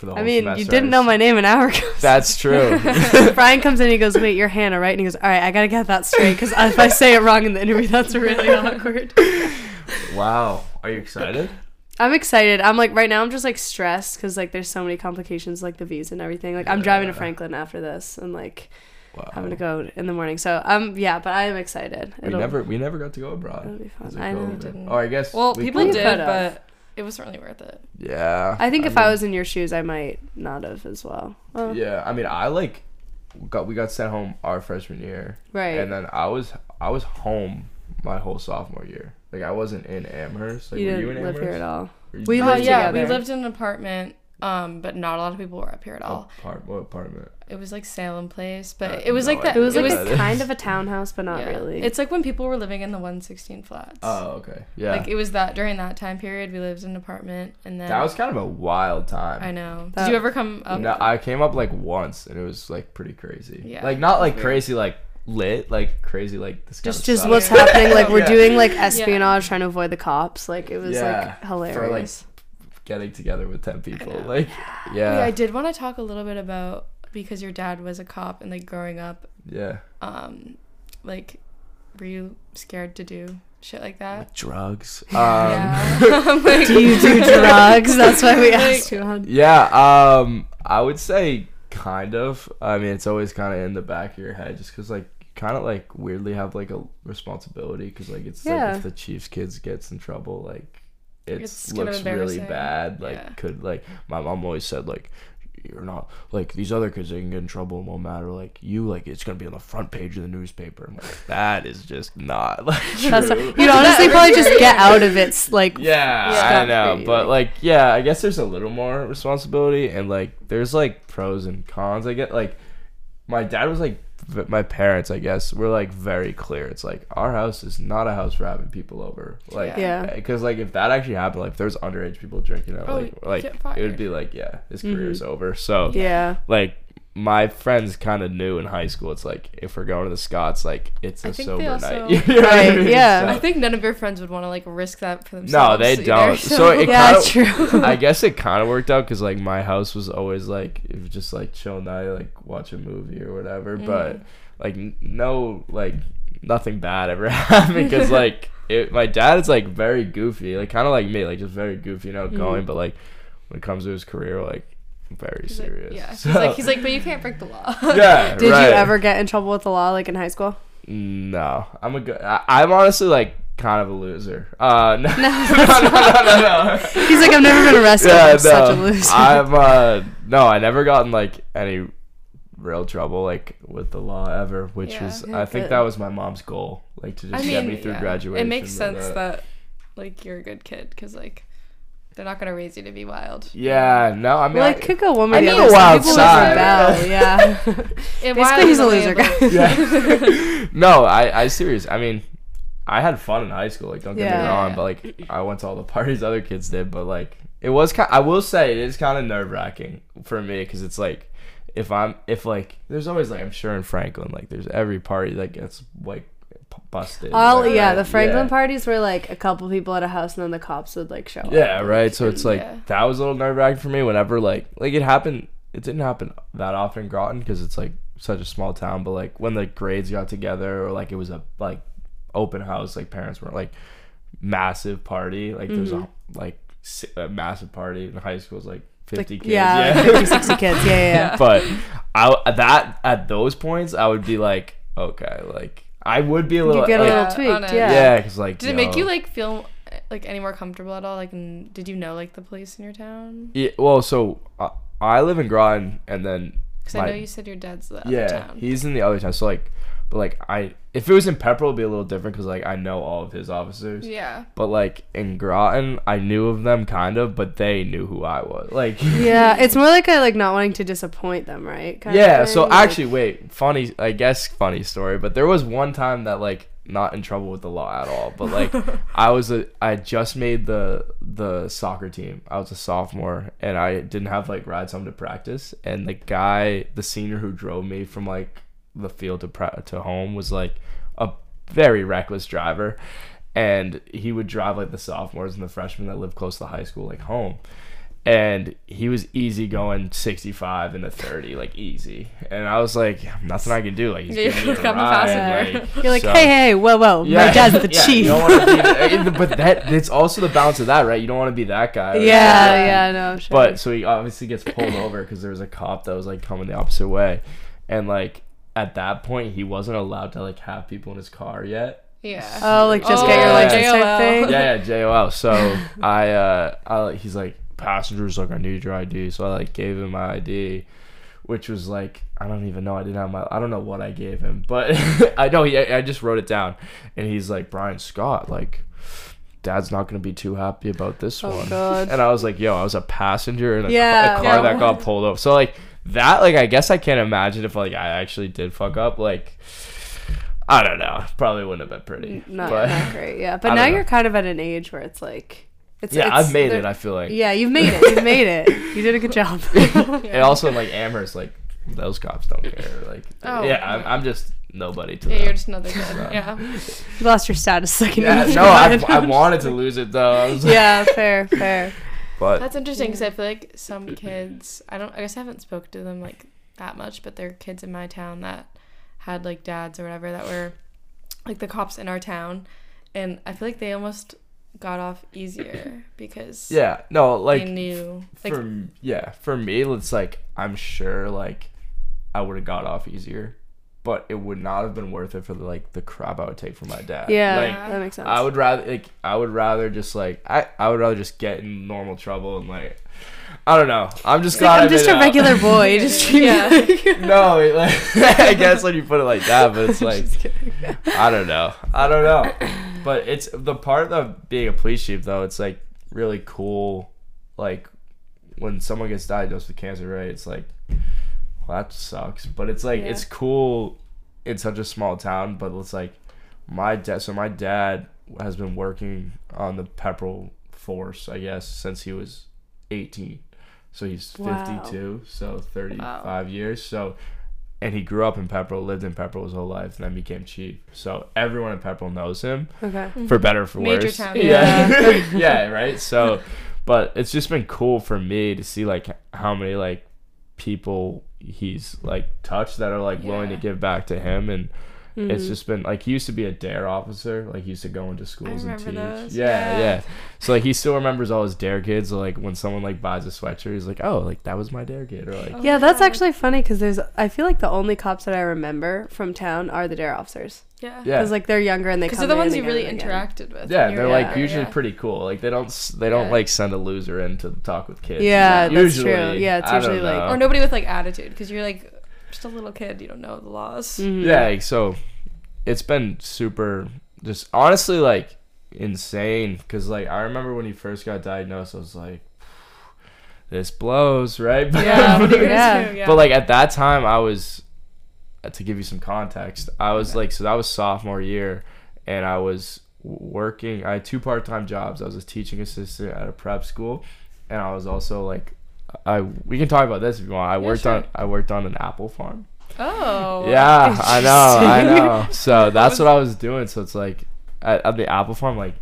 For the I whole mean, you didn't know my name an hour ago. That's true. Brian comes in, and he goes, "Wait, you're Hannah, right?" And he goes, "All right, I gotta get that straight because if I say it wrong in the interview, that's really awkward." wow. Are you excited? I'm excited. I'm like right now. I'm just like stressed because like there's so many complications, like the visa and everything. Like I'm driving to Franklin after this, and like Wow. having to go in the morning. So um, yeah, but I am excited. We never, we never got to go abroad. It'll be fun. 'cause of I know. COVID. Didn't. Oh, I guess. Well, we people could- did, could've. but it wasn't really worth it. Yeah. I think if I mean- was in your shoes, I might not have as well. Well, Yeah, I mean, I like got we got sent home our freshman year, Right. and then I was I was home my whole sophomore year. Like I wasn't in Amherst. Like, you were didn't you in live Amherst? here at all. We did? Uh, lived yeah, we lived in an apartment, um, but not a lot of people were up here at all. Apart- what apartment? It was like Salem Place, but Uh, it was no like that. It was like that a kind of a townhouse, but not yeah. really. It's like when people were living in the 116 flats. Oh, okay. Yeah. Like it was that during that time period, we lived in an apartment, and then that was kind of a wild time. I know. Did you ever come up? No, I came up like once, and it was like pretty crazy. Yeah. Like not like crazy, like lit, like crazy, like this. just just stuff. what's happening. Like we're Yeah. doing like espionage, trying to avoid the cops. Like it was Yeah, like hilarious. For, like, getting together with ten people. know. Like, yeah, yeah, I did want to talk a little bit about because your dad was a cop and like growing up, yeah. um, like, were you scared to do shit like that? Like drugs. Um, yeah. Like, do you do drugs? That's why we asked you. On. Yeah, um, I would say kind of. I mean, it's always kind of in the back of your head, just because like you kind of like weirdly have like a responsibility, because like it's Yeah. like if the Chiefs kids gets in trouble, like it It's looks really bad. Like Yeah. could like my mom always said like. You're not like these other kids. They can get in trouble. It won't matter. Like you, like it's gonna be on the front page of the newspaper. I'm like, that is just not like That's true. you'd honestly probably just get out of it. Like Yeah, stuff I know, for but like- like, yeah, I guess there's a little more responsibility, and like, there's like pros and cons. I get like, my dad was like, v- my parents, I guess, were like very clear. It's like our house is not a house for having people over, like, Yeah. because like if that actually happened, like if there's underage people drinking, out, Oh, like, like it would be like, yeah, his Mhm. career's over. So yeah, like. My friends kind of knew in high school. It's like if we're going to the Scots, like it's a I think they sober also- night. You know what I mean? yeah. So- I think none of your friends would want to like risk that for themselves. no, they either, don't. So it yeah, kind of. true. I guess it kind of worked out because like my house was always like it was just like chill night, like watch a movie or whatever. But Mhm. like no like nothing bad ever happened because like it, my dad is like very goofy, like kind of like me, like just very goofy, you know, going. But like when it comes to his career, like very He's like- serious. yeah, he's like he's like, but you can't break the law. yeah. Did right. you ever get in trouble with the law, like in high school? No, I'm a good. I, I'm honestly like kind of a loser. Uh, no, no, no, no, no, no. He's like, I've never been arrested. I'm such a loser. I'm uh no, I never gotten like any real trouble like with the law ever, which Yeah. was Yeah, I think good. that was my mom's goal, like to just I get mean, me through yeah. graduation. It makes sense uh, that like you're a good kid because like they're not gonna raise you to be wild. Yeah, no, I mean, well, I, it could go one I way or the can other. go people would yeah. Basically, he's a loser of, guy. yeah. no, I I serious. I mean, I had fun in high school. Like, don't get me wrong, Yeah. but like I went to all the parties other kids did, but like it was kind. I will say it is kind of nerve wracking for me because it's like if I'm if like there's always like I'm sure in Franklin like there's every party that gets like p- busted. All like, yeah, right? the Franklin Yeah. parties were like a couple people at a house, and then the cops would like show up. Yeah, right. So it's like Yeah. that was a little nerve wracking for me. Whenever like like it happened, it didn't happen that often in Groton because it's like such a small town. But like when the grades got together, or like it was a like open house, like parents were like massive party. Like there's a mm-hmm. like a massive party in high school. It's like fifty kids. Yeah, 50, 60 kids. Yeah, yeah, yeah. but I that at those points I would be like okay, like I would be a little You get a like, little Yeah, tweaked. Yeah. yeah, because like Did it make yo- you like feel uh, like any more comfortable at all? Like, in, did you know like the police in your town? Yeah, well, so uh, I live in Groton, and then Because I know you said your dad's the other yeah, town. he's in the other town. So like, but like I, if it was in Pepperell, it'd be a little different because like I know all of his officers. yeah. But like in Groton, I knew of them kind of, but they knew who I was. Like, Yeah, it's more like a like not wanting to disappoint them, right? Kind of yeah. So like- actually, wait, funny, I guess funny story. But there was one time that like not in trouble with the law at all, but like I was a, I just made the the soccer team. I was a sophomore, and I didn't have like rides home to practice. And the guy, the senior who drove me from like the field to pra- to home, was like a very reckless driver. And he would drive like the sophomores and the freshmen that live close to the high school like home and he was easy going 65 in the 30 like easy and i was like nothing i can do like he's Yeah, giving me the ride, like, You're like, so- hey, hey, whoa, whoa, my dad's the yeah, chief. You don't be, the- eh, but that it's also the balance of that, right? You don't want to be that guy. right? yeah, yeah, no, sure. But so he obviously gets pulled over because there was a cop that was like coming the opposite way, and like at that point he wasn't allowed to like have people in his car yet. Yeah. oh, like just get your Oh, license JOL. type thing. Yeah, yeah, JOL. So I, uh, I, he's like, passengers, like, I need your ID. So I like gave him my ID, which was like, I don't even know. I didn't have my, I don't know what I gave him, but I know he, I just wrote it down, and he's like, Brian Scott, like. Dad's not gonna be too happy about this Oh, one, God. and I was like, "Yo, I was a passenger in a, ca- a car Yeah. that got pulled over." So like that, like I guess I can't imagine if like I actually did fuck up. Like I don't know, probably wouldn't have been pretty. Not, but- not great. Yeah, but don't now know. you're kind of at an age where it's like, it's yeah, it's- I've made it. I feel like Yeah, you've made it. You've made it. You did a good job. And also like Amherst, like those cops don't care. Like, Oh, yeah, I'm, I'm just nobody to Yeah, them. you're just another kid. Yeah. you lost your status like yeah, no, I, I wanted to lose it though. I was like- yeah, fair, fair. But That's interesting because I feel like some kids, I don't, I guess I haven't spoke to them like that much, but there are kids in my town that had like dads or whatever that were like the cops in our town, and I feel like they almost got off easier because yeah, no, like they knew like for yeah, for me, it's like I'm sure like I would have got off easier, but it would not have been worth it for the like the crap I would take from my dad. Yeah, like that makes sense. I would rather like I would rather just like I I would rather just get in normal trouble and like I don't know. I'm just It's like, I'm just a out. regular boy. Just Yeah. like- no, it, like, I guess when you put it like that, but it's like I don't know. I don't know. But it's the part of being a police chief though. It's like really cool. Like when someone gets diagnosed with cancer, right? It's like well, that sucks. But it's like Yeah. it's cool in such a small town. But it's like my dad. So my dad has been working on the Pepperell force, I guess, since he was 18. So he's Wow. 52. So 35 years. So and he grew up in Pepperell, lived in Pepperell his whole life, and then became chief. So everyone in Pepperell knows him, okay. Mm-hmm. for better or for Major worse. town. Yeah, yeah, right. So, but it's just been cool for me to see like how many like people he's like touched that are like willing to give back to him. And Mm-hmm. it's just been like he used to be a DARE officer like he used to go into schools and teach those, yeah, yeah. yeah so like he still remembers all his DARE kids like when someone like buys a sweatshirt he's like oh like that was my DARE kid or like Yeah, that's actually funny because there's. I feel like the only cops that I remember from town are the DARE officers yeah yeah because like they're younger and they because they're the ones you really interacted with. Yeah, they're like younger, usually yeah. pretty cool. Like they don't they don't Yeah. like send a loser in to talk with kids. Yeah, Like, that's true. Yeah, it's I usually, like- know. or nobody with like attitude because you're like just a little kid. You don't know the laws. Mhm. Yeah, so it's been super just honestly like insane because like I remember when he first got diagnosed, I was like, this blows, right? Yeah, What are Yeah. do? Yeah. But like at that time, I was to give you some context. I was like, so that was sophomore year, and I was working. I had two part time jobs. I was a teaching assistant at a prep school, and I was also like, I we can talk about this if you want. I worked sure. on I worked on an apple farm. Oh. Yeah, I know, I know. So that's what I was doing. So it's like at, at the apple farm, like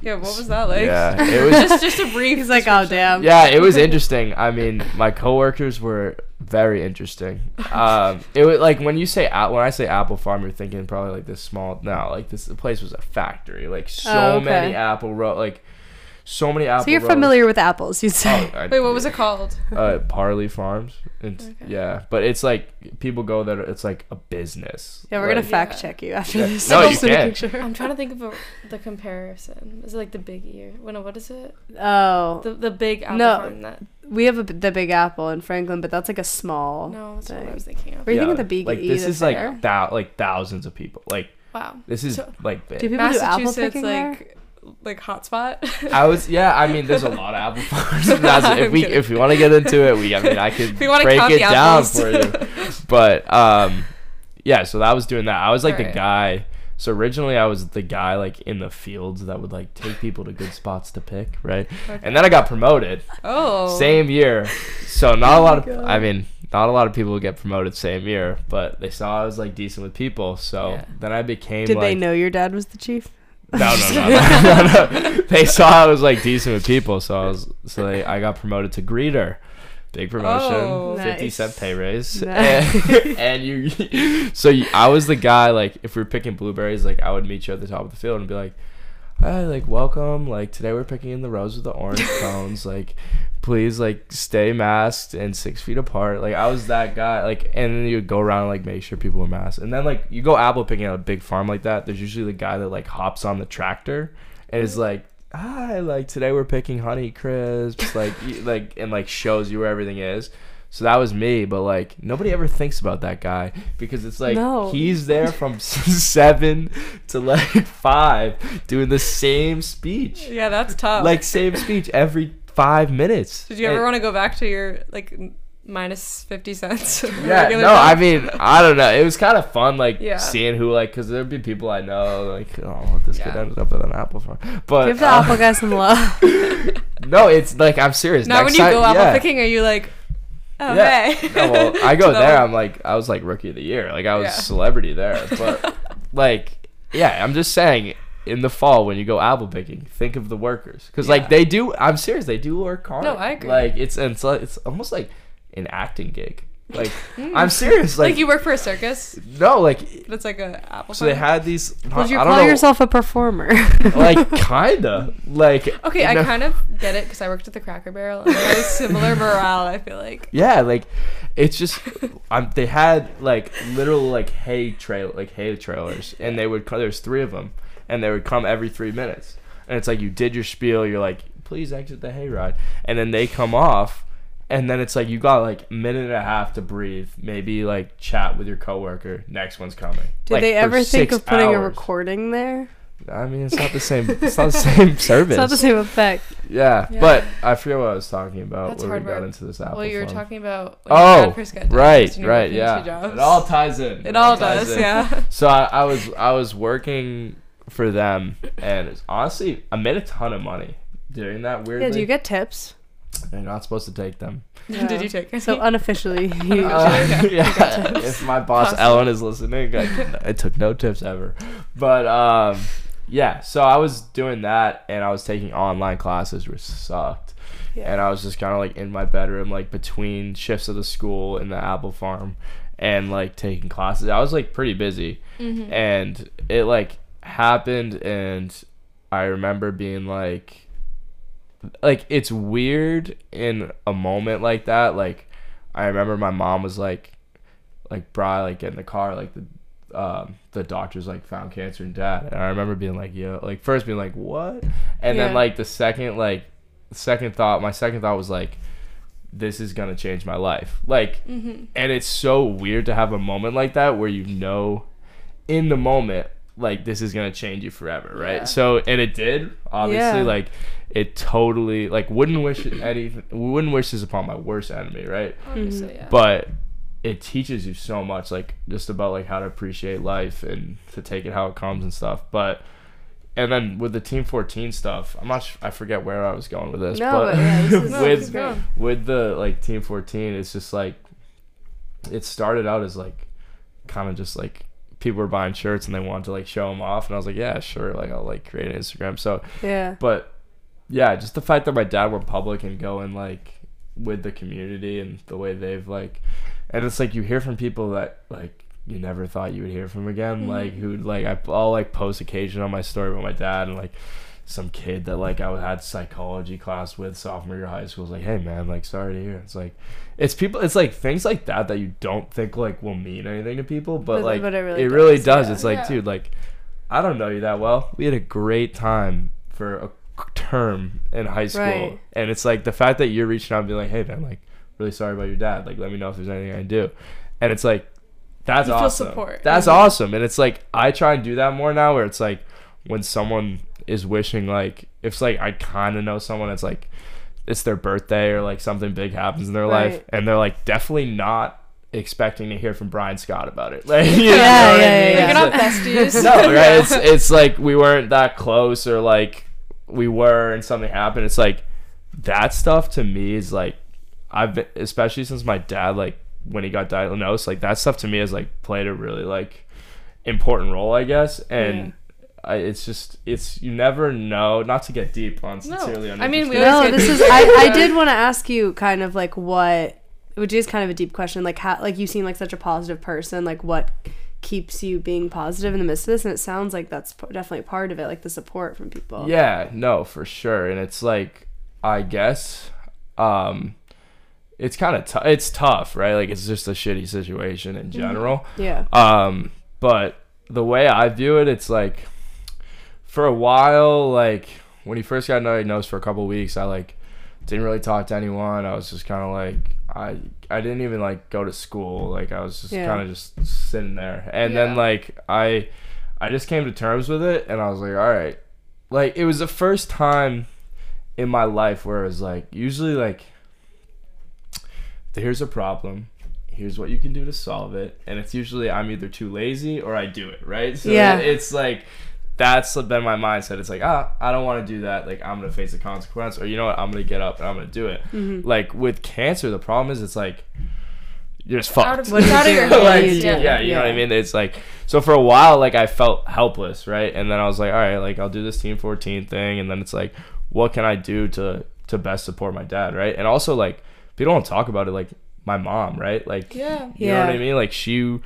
Yeah. What was that like? yeah, it was just just a brief. He's like, oh damn. yeah, it was interesting. I mean, my coworkers were very interesting. Um, it was like when you say when I say apple farm, you're thinking probably like this small. No, like this the place was a factory. Like so Oh, okay. many apple ro like so many apples. So you're rows. familiar with apples, you'd say. Oh, I- Wait, what was it called? Uh, Parlee Farms. It's, Okay. Yeah, but it's like people go there. It's like a business. yeah, we're gonna fact Yeah. check you after Yeah. this. No, you Just to make can. sure. I'm trying to think of a, the comparison. Is it like the big ear? Well, no, what is it? Oh, The the big apple No. farm that. we have a, the Big Apple in Franklin, but that's like a small. No, that's not what I thing. was thinking of. Were you yeah, thinking the Big Like E? this is fair? like thou- like thousands of people. Like Wow. this is So- like big. Do people do apple Massachusetts, picking there? Like like hotspot. I was yeah. I mean, there's a lot of apple farms. If we kidding. if we want to get into it, we I mean I could If you wanna break it the down for you. But um, yeah. So that was doing that. I was like the Alright. guy. So originally I was the guy like in the fields that would like take people to good spots to pick, right? And then I got promoted oh. same year. So not a lot of I mean not a lot of people get promoted same year, but they saw I was like decent with people. So Yeah. then I became Did like they know your dad was the chief? no, no, no, no, no, no. They saw I was like decent with people, so I was so they, I got promoted to greeter. Big promotion, Oh. fifty Nice. cent pay raise, Nice. and, and you. So you, I was the guy like if we were picking blueberries, like I would meet you at the top of the field and be like, "Hi, like welcome. Like today we're picking in the rows with the orange cones. Like please like stay masked and six feet apart. Like I was that guy. Like and then you would go around and like make sure people were masked. And then like you go apple picking at a big farm like that. There's usually the guy that like hops on the tractor and is like, hi, like today we're picking honey crisps. Like like and like shows you where everything is. So that was me, but like nobody ever thinks about that guy because it's like No. he's there from seven to like five doing the same speech Yeah, that's tough. like same speech every five minutes. did you ever And- want to go back to your like minus fifty cents? Yeah, no, job? I mean, I don't know. It was kind of fun, like Yeah. seeing who, like, because there'd be people I know, like, oh, this kid Yeah. ended up at an apple farm. But Give the uh, apple guy some love. no, it's like I'm serious. now when Next you time- go apple yeah. picking, are you like, oh Yeah. hey? No, well, I go there. I'm like, I was like rookie of the year. Like I was Yeah. celebrity there. But like, yeah, I'm just saying. In the fall, when you go apple picking, think of the workers, because Yeah. like they do. I'm serious, they do work hard. No, I agree. Like it's and it's, it's almost like an acting gig. Like I'm serious. like, Like, you work for a circus, no, like but it's like a apple. so they had these. Would you I don't call know, yourself a performer? like kinda like Okay, I no- kind of get it because I worked at the Cracker Barrel and it was similar morale. I feel like. yeah like it's just um, they had like literal like hay trail like hay trailers and they would co- there's three of them and they would come every three minutes and it's like you did your spiel you're like please exit the hayride and then they come off and then it's like you got like a minute and a half to breathe maybe like chat with your coworker next one's coming Did Like, they ever think of putting a recording there? i mean it's not the same it's not the same service It's not the same effect. Yeah, Yeah. but I forget what I was talking about That's when we hard got into this apple Well, you were farm. talking about when Oh, dad got right, diagnosed and you were right, yeah. It all ties in. It all does, in. yeah. So I, I was I was working for them, and it's honestly I made a ton of money doing that. Weirdly, Yeah, do you get tips? You're not supposed to take them. Did you take it? So unofficially, you Uh, Yeah. yeah, if my boss Possible. Ellen is listening, I, I took no tips ever. But um, yeah, so I was doing that, and I was taking online classes, which sucked. Yeah. And I was just kind of like in my bedroom, like between shifts of the school and the apple farm, and like taking classes. I was like pretty busy, Mm-hmm. and it like happened, and I remember being like, like it's weird in a moment like that. Like I remember my mom was like, like, Bri, like in the car, like the. Um, the doctors like found cancer in dad, and I remember being like, "Yo," like first being like, "What?" and then like the second, like, second thought, my second thought was like, "This is gonna change my life." Like, Mm-hmm. and it's so weird to have a moment like that where you know in the moment like this is gonna change you forever right Yeah. so and it did obviously Yeah. like it totally like wouldn't wish it anything wouldn't wish this upon my worst enemy right Obviously, mm-hmm. yeah. but it teaches you so much like just about like how to appreciate life and to take it how it comes and stuff but and then with the Team 14 stuff, I'm not. Sh- I forget where I was going with this, No, but but yeah, this is- No, with keep with the like Team 14, it's just like it started out as like kind of just like people were buying shirts and they wanted to like show them off, and I was like, yeah, sure, like I'll like create an Instagram. So, Yeah. but yeah, just the fact that my dad went public and going like with the community and the way they've like, and it's like you hear from people that like you never thought you would hear from again, like mm-hmm. who like I, I'll like post occasion on my story about my dad and like some kid that like I had psychology class with sophomore year of high school was like, hey man, like sorry to hear. It's like it's people. It's like things like that that you don't think like will mean anything to people, but, But- like but it really it really does, does. yeah. It's like, Yeah. dude, like I don't know you that well. We had a great time for a term in high school, Right. and it's like the fact that you're reaching out and being like, hey man, like really sorry about your dad. Like let me know if there's anything I can do, and it's like that's You feel awesome. support. That's Mhm. awesome, and it's like I try and do that more now, where it's like when someone is wishing like if it's like I kind of know someone it's like it's their birthday or like something big happens in their life and they're like definitely not expecting to hear from Brian Scott about it. Like, you know Yeah, what I yeah, mean? yeah, Like, yeah. you're not besties. like- no, right? It's it's like we weren't that close or like we were and something happened. It's like that stuff to me is like I've been, especially since my dad like when he got diagnosed, like that stuff to me has like played a really like important role, I guess. And I, it's just it's you never know. Not to get deep on sincerely. I mean, we No, this is. I, I did want to ask you kind of like what, which is kind of a deep question. Like how, like you seem like such a positive person. Like what keeps you being positive in the midst of this? And it sounds like that's p- definitely part of it. Like the support from people. Yeah, no, for sure. And it's like, I guess, um, it's kind of tough. It's tough, right? Like it's just a shitty situation in general. Yeah. Um, but the way I view it, it's like, for a while, like when he first got diagnosed for a couple weeks, I like didn't really talk to anyone. I was just kind of like I I didn't even like go to school. Like I was just Yeah. kind of just sitting there. And then like I I just came to terms with it and I was like, all right. Like it was the first time in my life where it was like usually like here's a problem. Here's what you can do to solve it. And it's usually I'm either too lazy or I do it, right? So Yeah. it's like that's been my mindset. It's like, ah, I don't want to do that. Like, I'm gonna face the consequence, or you know what? I'm gonna get up and I'm gonna do it. Mm-hmm. Like with cancer, the problem is it's like you're just Out fucked. of, What do it's you out of your What like, you hands. do? yeah, Yeah. you know what I mean. It's like so for a while, like I felt helpless, right? And then I was like, all right, like I'll do this Team 14 thing, and then it's like, what can I do to to best support my dad, right? And also like people don't talk about it, like my mom, right? Like Yeah. you know what I mean? Like she,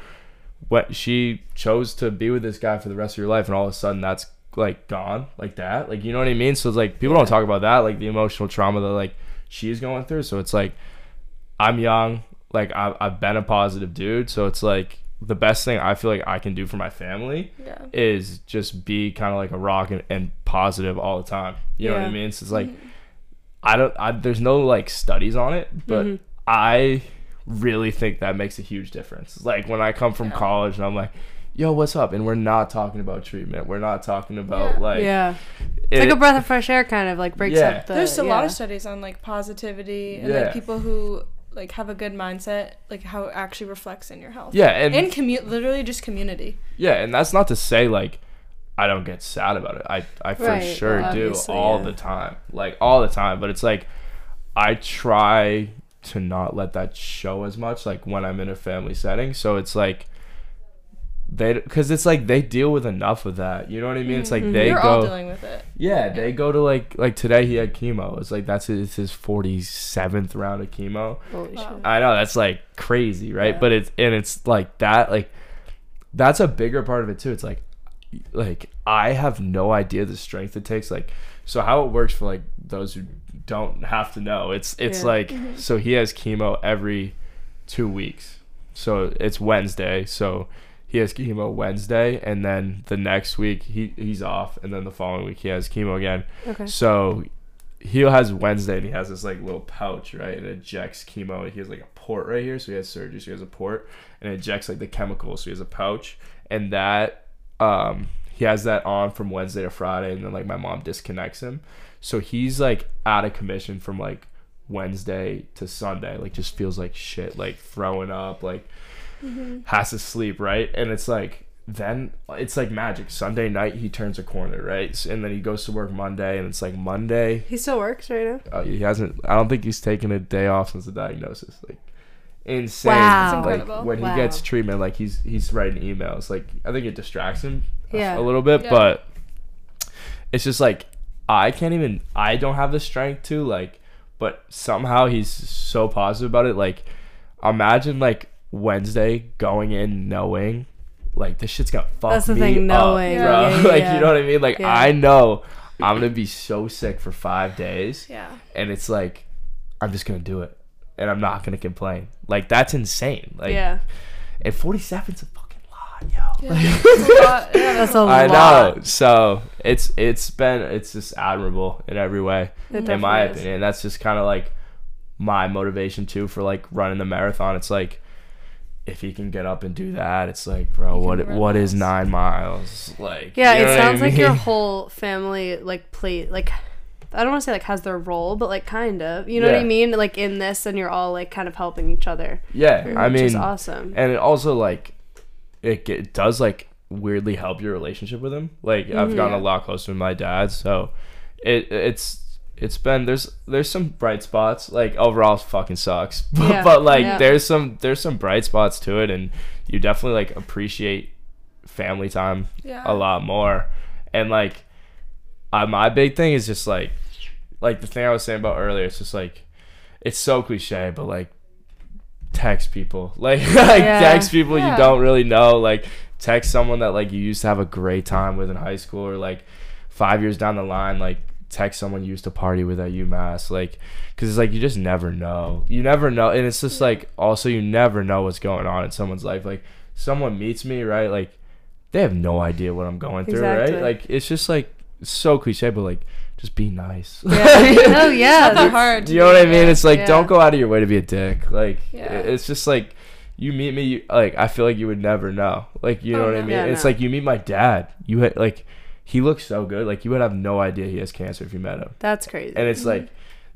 what she chose to be with this guy for the rest of your life, and all of a sudden that's like gone, like that. Like you know what I mean? So it's like people don't talk about that, like the emotional trauma that like she's going through. So it's like I'm young, like I've I've been a positive dude. So it's like the best thing I feel like I can do for my family Yeah. is just be kind of like a rock and, and positive all the time. You know what I mean? So it's like I don't. I, there's no like studies on it, but Mhm. I really think that makes a huge difference. Like when I come from college and I'm like, "Yo, what's up?" and we're not talking about treatment. We're not talking about Yeah. like yeah. it- It's like a breath of fresh air, kind of like breaks Yeah. up the. There's a lot of studies on like positivity and Yeah. like people who like have a good mindset, like how it actually reflects in your health. yeah, and In commu- literally just community. yeah, and that's not to say like I don't get sad about it. I I for Right, sure well, do all yeah. the time, like all the time. But it's like I try to not let that show as much, like when I'm in a family setting. So it's like they because it's like they deal with enough of that. You know what I mean? It's like mm-hmm. they You're go. all dealing with it. Yeah, they go to like like today he had chemo. It's like that's his his forty seventh round of chemo. Holy Wow. shit. I know that's like crazy, right? Yeah. But it's and it's like that like that's a bigger part of it too. It's like like I have no idea the strength it takes. Like so how it works for like those who don't have to know. It's it's Yeah. like so he has chemo every two weeks. So it's Wednesday. So he has chemo Wednesday, and then the next week he he's off, and then the following week he has chemo again. Okay. So he has Wednesday, and he has this like little pouch, right? And it ejects chemo. He has like a port right here, so he has surgery. So he has a port, and it ejects like the chemicals. So he has a pouch, and that um he has that on from Wednesday to Friday, and then like my mom disconnects him. So he's like out of commission from like Wednesday to Sunday. Like just feels like shit, like throwing up, like has to sleep, right? And it's like then it's like magic. Sunday night he turns a corner, right? And then he goes to work Monday, and it's like Monday. He still works right now. Uh, he hasn't. I don't think he's taken a day off since the diagnosis. Like insane. Wow. Like incredible. when Wow. he gets treatment, like he's he's writing emails. Like I think it distracts him a- Yeah. a little bit, Yeah. but it's just like I can't even. I don't have the strength to like. But somehow he's so positive about it. Like imagine like Wednesday going in knowing like this shit's gonna fuck That's the me thing, up, knowing. bro. Yeah, like you know what I mean? Like. I know I'm gonna be so sick for five days Yeah. and it's like I'm just gonna do it, and I'm not gonna complain. Like that's insane. Like, yeah, and 47's a lot, yo. that's a I lot. know. So it's it's been it's just admirable in every way, It in my is. opinion. That's just kind of like my motivation too for like running the marathon. It's like if he can get up and do that, it's like, bro, what what is nine miles? Like, Yeah, you know it what I sounds like your whole family like play like I don't want to say like has their role, but like kind of. You know what I mean? Like in this, and you're all like kind of helping each other. yeah. I mean, is awesome. and it also like it, it does like weirdly help your relationship with him like i've gotten a lot closer with my dad so it it's it's been there's there's some bright spots like overall fucking sucks but, Yeah. but like Yeah. there's some there's some bright spots to it and you definitely like appreciate family time Yeah. a lot more and like uh, my big thing is just like like the thing i was saying about earlier it's just like it's so cliche but like text people like like Yeah. text people Yeah. you don't really know like text someone that like you used to have a great time with in high school or like five years down the line like text someone you used to party with at umass like because it's like you just never know you never know and it's just like also you never know what's going on in someone's life like someone meets me right like they have no idea what i'm going through Exactly. right like it's just like so cliche but like just be nice Yeah. oh yeah. Not that hard. to you know what I mean? It's like Yeah. don't go out of your way to be a dick. Like Yeah. it's just like you meet me. You, like I feel like you would never know. Like you know Oh, what I mean? Yeah, it's no. like you meet my dad. You had like he looks so good. Like you would have no idea he has cancer if you met him. That's crazy. And it's mm-hmm. like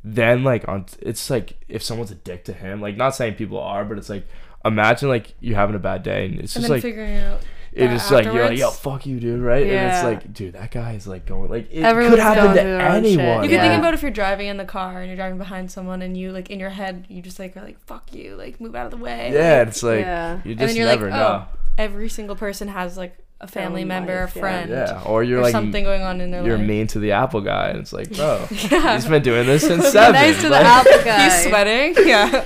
then like on it's like if someone's a dick to him. Like not saying people are, but it's like imagine like you having a bad day and it's And just then like figuring out. It that is like you're like yo afterwards. fuck you dude right and it's like dude that guy is like going like it Everyone's could happen to through their own shit. anyone You can Yeah. think about if you're driving in the car and you're driving behind someone and you like in your head you just like are like fuck you like move out of the way. yeah like, it's like Yeah. you and just then you're never like know oh every single person has like a family own member, life, a friend, Yeah, or you're or like something going on in their you're life. mean to the Apple guy, and it's like, bro, Yeah. he's been doing this since seven. nice to the apple guy. He's sweating. Yeah.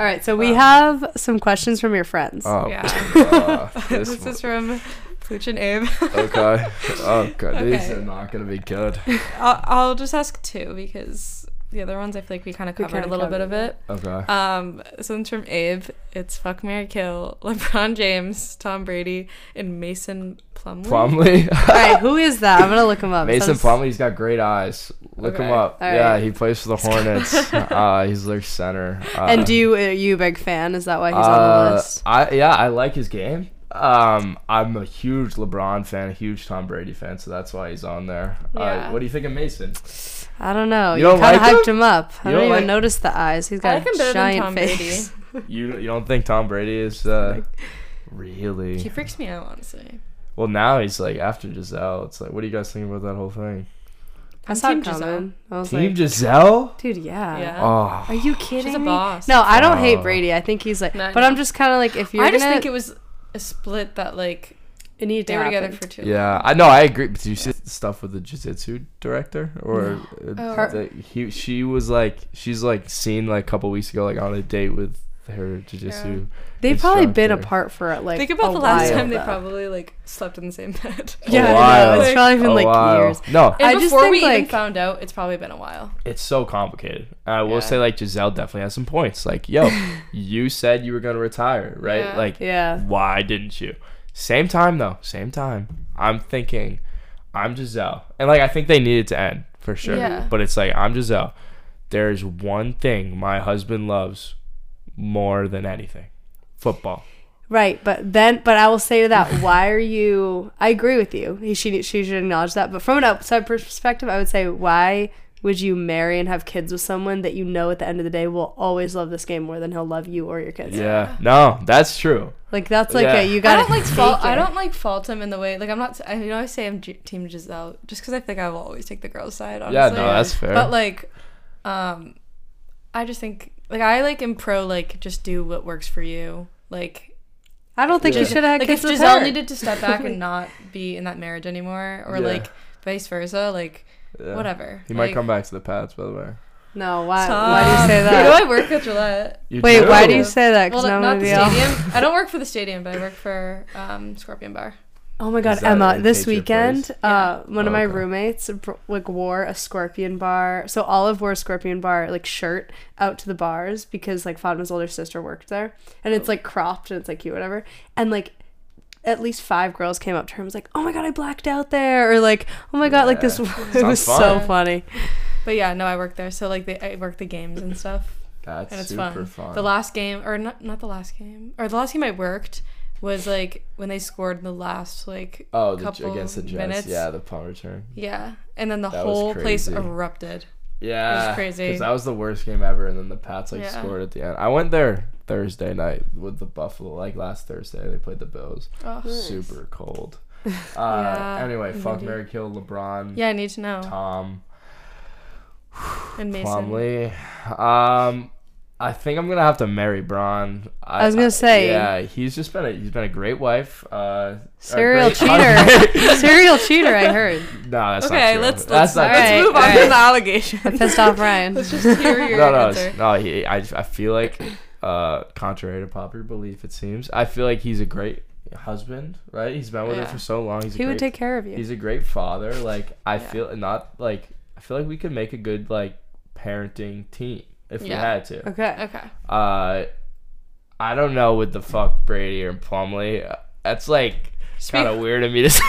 All right, so we have some questions from your friends. Oh, Yeah. uh, this this is from Pooch and Abe. okay. Oh god, these are not gonna be good. I'll, I'll just ask two because the other ones I feel like we kind of covered a kinda little bit of it. Okay. Um, this one's from Abe. It's fuck Mary Kill, LeBron James, Tom Brady, and Mason Plumlee. Plumley. All right, who is that? I'm gonna look him up. Mason Sounds- Plumlee's got great eyes. Look him up. All Yeah, he plays for the Hornets. uh, he's their center. Uh, And do you are you a big fan? Is that why he's on uh, the list? I yeah, I like his game. Um, I'm a huge LeBron fan, a huge Tom Brady fan, so that's why he's on there. Uh, Yeah. what do you think of Mason? I don't know. You You, kind of like hyped him? him up. I You don't, don't even like- notice the eyes. He's got I like him a than giant Tom face. You you don't think Tom Brady is uh, really? He freaks me out, honestly. Well, now he's like after Gisele. It's like, what do you guys think about that whole thing? I saw Team. Gisele. I was Team like, Gisele? dude, yeah. Yeah. Oh, Are you kidding She's a me? boss. No, I don't hate Oh. Brady. I think he's like, No, but know. I'm just kind of like, if you're I just gonna, think it was a split that like it needed to they were happen. together for two. yeah. I know. I agree. But did you see the stuff with the jiu-jitsu director or uh, Oh. Her- the- he? She was like, she's like seen like a couple weeks ago, like on a date with her jiu-jitsu. They've probably been apart for like. Think about a the last while, time they probably like slept in the same bed. Yeah, A I know. while. It's probably been A like while. years. No, And I just before think, we even found out, it's probably been a while. it's so complicated. I will Yeah. say, like Gisele definitely has some points. Like, yo, you said you were gonna retire, right? Yeah. Like, Yeah. why didn't you? Same time though, same time. I'm thinking, I'm Gisele, and like I think they needed to end for sure. Yeah. But it's like I'm Gisele. There's one thing my husband loves more than anything: football. Right, but then, but I will say to that, why are you? I agree with you. He she she should acknowledge that. But from an outside perspective, I would say, why would you marry and have kids with someone that you know at the end of the day will always love this game more than he'll love you or your kids? Yeah. No, that's true. Like that's like Yeah. a you got. I don't like take fault. I don't like fault him in the way. Like I'm not. I, you know, I say I'm G- team Gisele just because I think I will always take the girl's side. Honestly. Yeah, no, that's fair. But like, um, I just think like I like am pro like just do what works for you. Like I don't think Yeah. you should have had like kids if with Gisele her. needed to step back and not be in that marriage anymore, or Yeah. like vice versa, like Yeah. whatever. He like, might come back to the Pats, by the way. no, why? Stop. Why do you say Who that? do I work at Gillette? You Wait, why do do? you say that? Well, now I'm not gonna the be all- stadium. I don't work for the stadium, but I work for um, Scorpion Bar. Oh my god, Is that Emma! in This Patriot weekend, uh, one of Oh, my okay. roommates br- like wore a Scorpion Bar. So Olive wore a Scorpion Bar like shirt out to the bars because like Fatma's older sister worked there, and it's like cropped and it's like cute, whatever. And like, at least five girls came up to her and was like, "Oh my god, I blacked out there," or like, "Oh my god, like this." It was Sounds so funny. But yeah, no, I work there, so like they, I work the games and stuff, That's and it's super fun. fun. The last game, or not, not the last game, or the last game I worked was like when they scored the last like oh, the, couple against the Jets. minutes. Yeah, the punt return. yeah, and then the That whole place erupted. Yeah, crazy. Because that was the worst game ever, and then the Pats like Yeah. scored at the end. I went there Thursday night with the Buffalo. Like last Thursday, they played the Bills. Oh. Super cold. Uh, Yeah, anyway, and fuck windy. Mary Kill LeBron. Yeah, I need to know. Tom And Mason. Plumlee. Um, I think I'm gonna have to marry Braun. I was gonna say- yeah, he's just been a he's been a great wife. Uh, Serial great cheater, serial cheater. I heard. no, that's Okay, not true. let's let's, not Alright, let's move on alright. from the allegation. I pissed off Ryan. let's just hear your no, no, answer. no. He, I, I feel like, uh, contrary to popular belief, it seems, I feel like he's a great husband. Right? He's been with her for so long. He's a He would take care of you. He's a great father. Like I Yeah. feel not like I feel like we could make a good like parenting team if we Yeah. had to. Okay. Okay. Uh, I don't know with the fuck Brady or Plumlee. Uh, That's like kind of weird of me to say.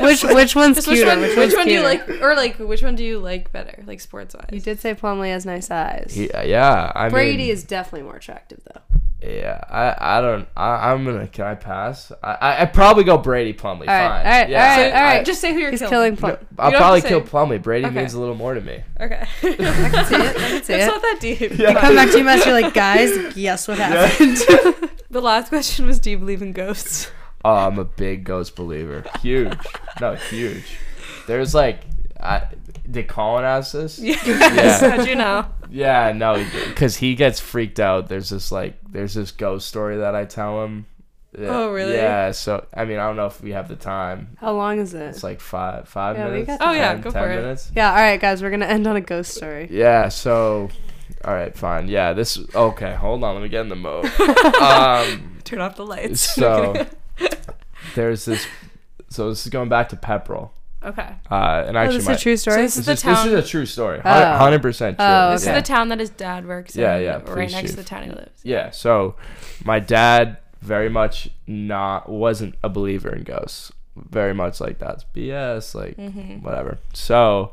Which which one's Just which cuter? one? Which, Which, one's one do you cuter? like, or like which one do you like better, like sports wise? You did say Plumlee has nice eyes. He- yeah, I Brady mean, is definitely more attractive though. Yeah, I, I don't. I, I'm gonna. Can I pass? I, I I'd probably go Brady Plumlee. All right, fine. all right, yeah, all right, all right. Just say who you're He's killing. killing No, Plum. I'll don't have probably to kill say- Plumlee. Brady Okay. means a little more to me. Okay. I can see it. I can see it's it. not that deep. you Come back to you, Master. You're like, guys, guess what happened? The last question was, do you believe in ghosts? Oh, I'm a big ghost believer. Huge. no, huge. There's like, I, did Colin ask this? Yes. How'd you know? Yeah, no, because he gets freaked out. There's this like, there's this ghost story that I tell him. Yeah, Oh, really? Yeah. So I mean, I don't know if we have the time. How long is it? It's like five, five Yeah, we minutes. got Oh, yeah, 10 go 10 for it. minutes. Yeah. All right, guys, we're gonna end on a ghost story. Yeah. So, all right, fine. Yeah. This. Okay. Hold on. Let me get in the mode. um. Turn off the lights. So there's this. So this is going back to Pepperell. Okay. Uh, and Oh, actually, this is my, a true story. this is this, the is, this is a true story. Oh. Hundred percent true. Oh, This is the town that his dad works Yeah, in. yeah, Right police next to the town he lives. Yeah. So my dad very much not wasn't a believer in ghosts. Very much like that's BS. Like Mm-hmm. whatever. So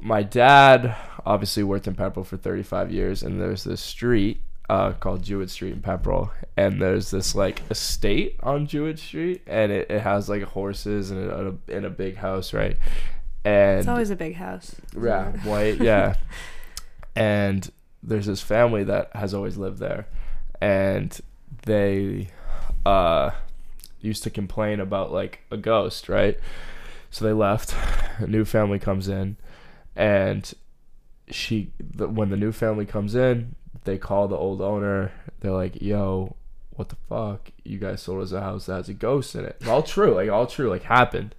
my dad obviously worked in Pepperell for 35 years, and there's this street uh, called Jewett Street in Pepperell, and there's this like estate on Jewett Street, and it, it has like horses and a, a, in a big house, right? And It's always a big house. yeah, white, yeah. And there's this family that has always lived there, and they uh used to complain about like a ghost, right? So they left. A new family comes in, and she the, when the new family comes in, they call the old owner. They're like, "Yo, what the fuck? You guys sold us a house that has a ghost in it." It's all true, like all true, like happened.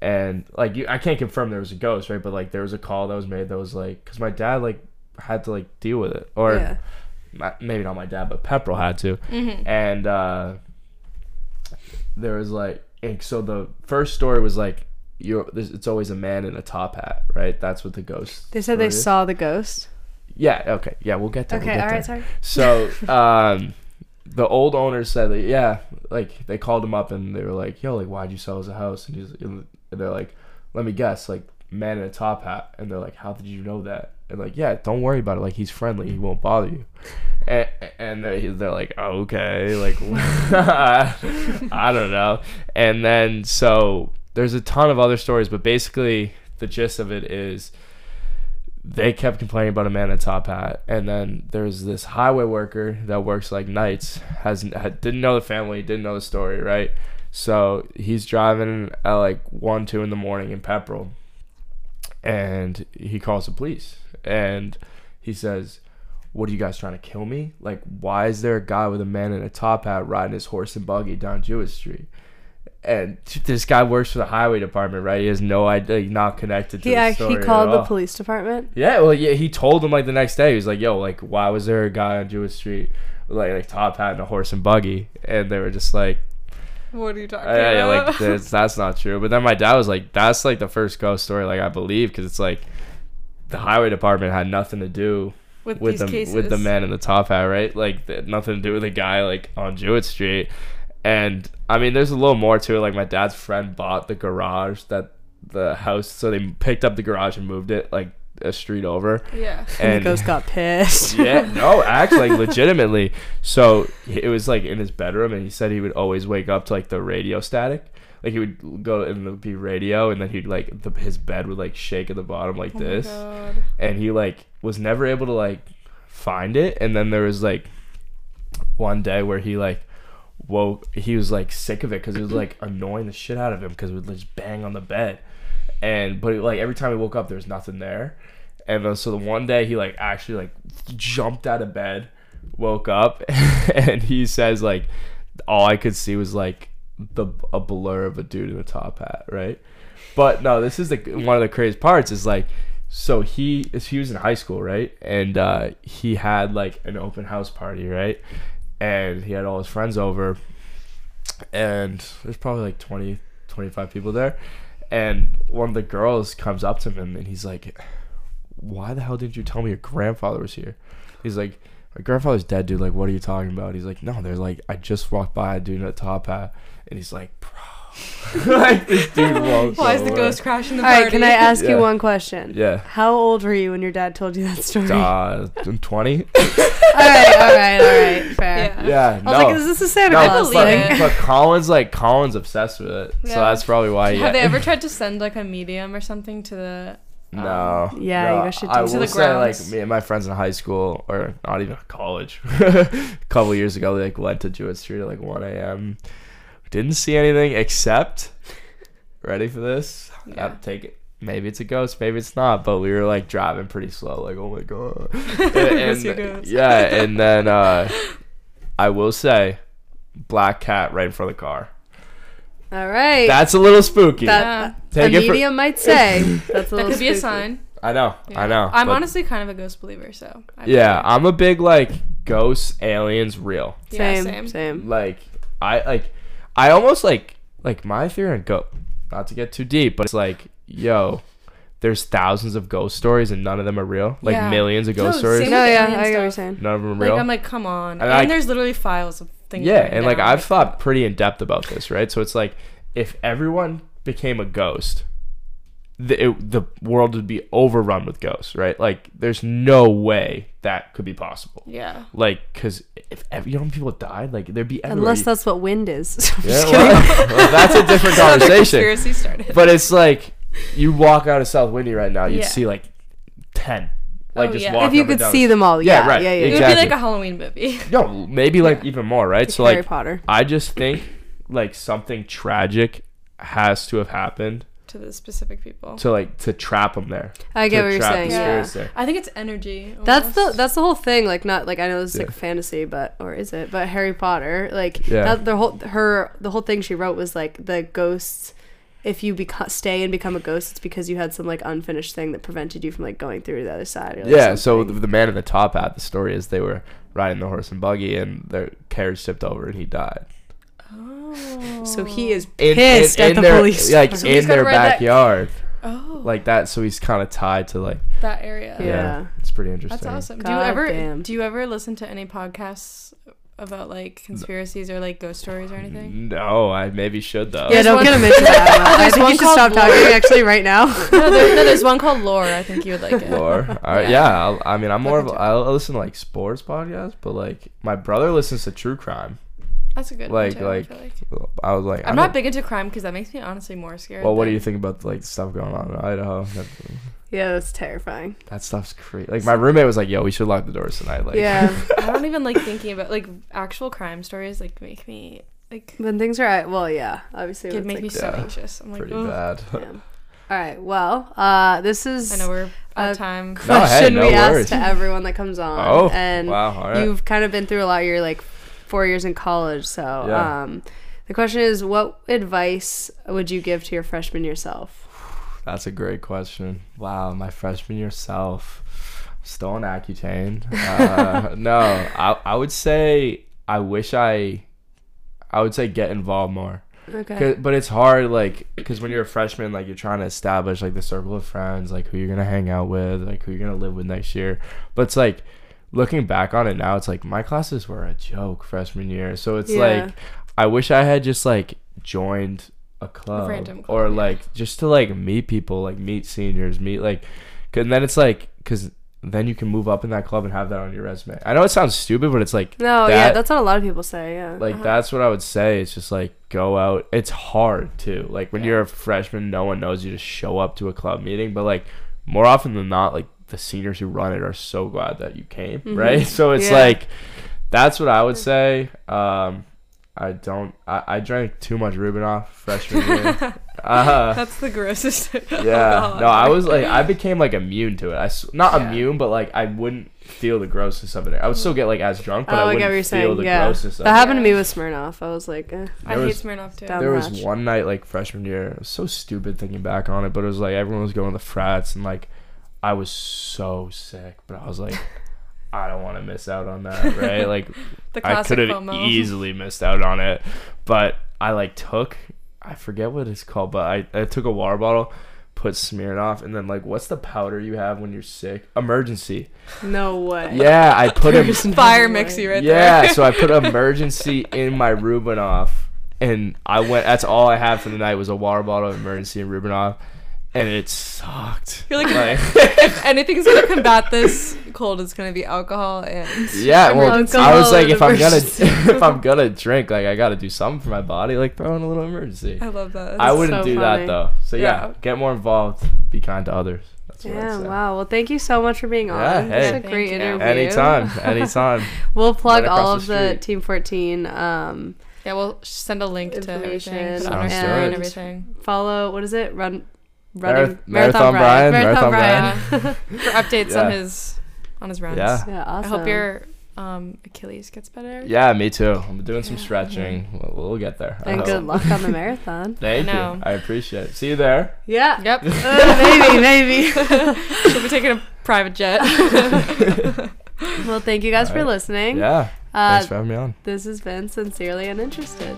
And like you, I can't confirm there was a ghost, right? But like there was a call that was made that was like, because my dad like had to like deal with it, or yeah. ma- maybe not my dad, but Pepperell had to. Mm-hmm. And uh, there was like, so the first story was like, you're, it's always a man in a top hat, right? That's what the ghost. They said they is. saw the ghost. Yeah. Okay. Yeah, we'll get there. Okay. we'll All get right. there. Sorry. So, um, the old owner said that yeah, like they called him up and they were like, "Yo, like why'd you sell us a house?" And he's and they're like, "Let me guess, like man in a top hat." And they're like, "How did you know that?" And like, "Yeah, don't worry about it. Like he's friendly. He won't bother you." And, and they're, they're like, "Okay, like I don't know." And then so there's a ton of other stories, but basically the gist of it is they kept complaining about a man in a top hat, and then there's this highway worker that works like nights, has didn't know the family, didn't know the story, right? So he's driving at like one, two in the morning in Pepperell, and he calls the police, and he says, "What are you guys trying to kill me? Like, why is there a guy with a man in a top hat riding his horse and buggy down Jewett Street?" And this guy works for the highway department, right? He has no idea, he's not connected to He the ac- story he at called the police department. Yeah, well, yeah, he told him like the next day. He was like, "Yo, like, why was there a guy on Jewett Street with like like top hat and a horse and buggy?" And they were just like, What are you talking "Yeah, yeah, about? like that's, that's not true." But then my dad was like, "That's like the first ghost story, like I believe, because it's like the highway department had nothing to do with, with these the cases. with the man in the top hat, right? Like th- nothing to do with the guy like on Jewett Street. And I mean, there's a little more to it. Like my dad's friend bought the garage that the house, so they picked up the garage and moved it like a street over. Yeah. And, And the ghost got pissed. yeah, no, actually, like legitimately. So it was like in his bedroom, and he said he would always wake up to like the radio static. Like he would go and it would be radio, and then he'd like the, his bed would like shake at the bottom like Oh my this God. and he like was never able to like find it and then there was like one day where he like woke he was like sick of it because it was like annoying the shit out of him because it would just bang on the bed. And but like every time he woke up there was nothing there. And then so the one day he like actually like jumped out of bed woke up and he says like all i could see was like the a blur of a dude in a top hat right? But no this is the one of the craziest parts is like so he he was in high school right? And uh he had like an open house party right and he had all his friends over and there's probably like 20 25 people there and one of the girls comes up to him and he's like why the hell didn't you tell me your grandfather was here? He's like my grandfather's dead dude. Like what are you talking about? He's like no they're like i just walked by a dude in a top hat. And he's like bro like this dude walks Why is the away. ghost crashing the All party? right, can I ask Yeah. you one question? yeah How old were you when your dad told you that story? uh 20 all right, all right, all right, fair. Yeah. yeah I no was like, is this a Santa no, Claus believe thing? it. but, but Colin's like Colin's obsessed with it, so Yeah. that's probably why. Have yeah. they ever tried to send like a medium or something to the? No. Yeah, no, you guys should I do- To will the say, like grounds. me and my friends in high school, or not even college, a couple years ago, they like went to Jewett Street at like 1 a.m. Didn't see anything except. Ready for this? Yeah. I'll take it. Maybe it's a ghost, maybe it's not. But we were like driving pretty slow, like oh my god. It's your ghost. yeah, and then uh, I will say, black cat right in front of the car. All right. That's a little spooky. that Yeah. Take a it for- medium might say. That's a That little could be a sign. I know, Yeah. I know. I'm honestly kind of a ghost believer, so. I Yeah, believe I'm a big like ghosts, aliens, real. it. Yeah, Same, same. same. Like I like I almost like like my theory on go not to get too deep, but it's like, yo, there's thousands of ghost stories and none of them are real. Like Yeah. millions of ghost No, stories. same No, with yeah, alien I get what you're stuff. saying. None of them are Like real. I'm like, come on, And and, I- there's literally files of things. yeah, written and like down, I've thought pretty in depth about this, right? So it's like if everyone became a ghost, the it, the world would be overrun with ghosts, right? Like there's no way that could be possible. Yeah. Like, cause if every, you know people died, like there'd be everywhere. Unless that's what wind is. I'm yeah, just well, well, that's a different conversation. Conspiracy started. But it's like you walk out of South Windy right now, you'd Yeah. see like ten, like Oh, just yeah. walking if you up and could down see them all, Yeah, yeah, right, yeah, yeah. it would exactly. be like a Halloween movie. No, maybe like even more, right? Like so Harry like Potter. I just think like something tragic has to have happened to the specific people. to like to trap them there. I get what you're saying. Yeah. there. I think it's energy. That's the that's the whole thing. Like not like I know this is like Yeah. a fantasy, but or is it? But Harry Potter, like Yeah. that the whole her the whole thing she wrote was like the ghosts. If you beca- stay and become a ghost, it's because you had some like unfinished thing that prevented you from like going through to the other side. Or, like, Yeah, so the, the man in the top hat, the story is they were riding the horse and buggy and their carriage tipped over and he died. Oh. so he oh. is In, pissed in, at the their, police. Like So in their ride that- backyard. Oh. Like that, so he's kind of tied to like that area. Yeah. yeah. It's pretty interesting. That's awesome. do you ever damn. do you ever listen to any podcasts about like conspiracies or like ghost stories or anything? No, I maybe should though. yeah, don't get him into that. I think one you should called stop talking actually right now. no, there, no, there's one called Lore. I think you would like it. Lore. All right, Yeah. yeah, I'll, I mean, I'm more of Look a, into I'll listen to like sports podcasts, but like my brother listens to true crime. That's a good Like- one too, I like- feel like. I was like, I'm not big into crime because that makes me honestly more scared. Well, what do you think about like stuff going on in Idaho? Yeah, that's terrifying. That stuff's crazy. Like my roommate was like, "Yo, we should lock the doors tonight." Like, yeah. I don't even like thinking about like actual crime stories. Like make me like when things are at well, yeah, obviously. it when make it's me so Yeah. anxious. I'm like, pretty "Ugh." bad. yeah. All right. Well, uh, this is I know we're out of time. No, hey, question no we worries. ask to everyone that comes on. Oh, and wow! All right. you've kind of been through a lot. You're like four years in college, so Yeah. um, the question is, what advice would you give to your freshman yourself? That's a great question. Wow, my freshman yourself. self, still on Accutane. Uh, no, I I would say I wish I, I would say get involved more. Okay. But it's hard, like, because when you're a freshman, like, you're trying to establish, like, the circle of friends, like, who you're going to hang out with, like, who you're going to live with next year. But it's like, looking back on it now, it's like, my classes were a joke freshman year. So it's Yeah. like, I wish I had just, like, joined a club. random club, or, yeah. like, just to, like, meet people, like, meet seniors, meet, like, and then it's like, because then you can move up in that club and have that on your resume. I know it sounds stupid, but it's like, no, yeah, that's what a lot of people say. Yeah. like uh-huh. that's what I would say. It's just like go out. It's hard too. Like when Yeah. you're a freshman, no one knows you Just show up to a club meeting. But like more often than not, like the seniors who run it are so glad that you came, Mhm. right? So it's Yeah. like that's what I would say. Um, I don't. I, I drank too much Rubinoff freshman year. uh, That's the grossest. yeah. No, I was like, I became like immune to it. I not Yeah. immune, but like I wouldn't feel the grossness of it. I would still get like as drunk, but oh, I wouldn't feel saying. the Yeah. grossness of That it. happened to me with Smirnoff. I was like, eh. I hate was- Smirnoff too. There the was one night like freshman year it was so stupid thinking back on it but it was like everyone was going to the frats and like i was so sick but i was like i don't want to miss out on that right like the i could have easily missed out on it but i like took i forget what it's called but i, I took a water bottle put Smirnoff and then like what's the powder you have when you're sick Emergen-C no way. yeah i put a Fire mixy right yeah, there. Yeah, so I put Emergen-C in my Rubinoff, and I went. That's all I had for the night was a water bottle Emergen-C and Rubinoff, and it sucked. You're like, if anything's gonna combat this cold, it's gonna be alcohol and yeah. Well, I was like, if I'm gonna if I'm gonna drink, like I got to do something for my body, like throw in a little Emergen-C. I love that. I wouldn't so do funny. that though. So yeah, Yeah. get more involved. Be kind to others. That's what I'd Yeah, wow. Well, thank you so much for being on. Yeah, hey. was a Thank great you. interview. Anytime, anytime. We'll plug Right all of the street. Team 14 um, yeah, we'll send a link to everything Information put it on our Sounds and good. everything follow what is it run Marath- running Marathon Brian, Marathon Yeah, Brian. for updates on his on his runs. Yeah. yeah awesome I hope your um, Achilles gets better. Yeah, me too. I'm doing some Yeah. stretching. We'll, we'll get there. And good luck on the marathon Thank I know. you. I appreciate it. See you there. yeah Yep. Uh, maybe maybe She'll be taking a private jet. well thank you guys for listening Yeah. uh, Thanks for having me on. this has been sincerely uninterested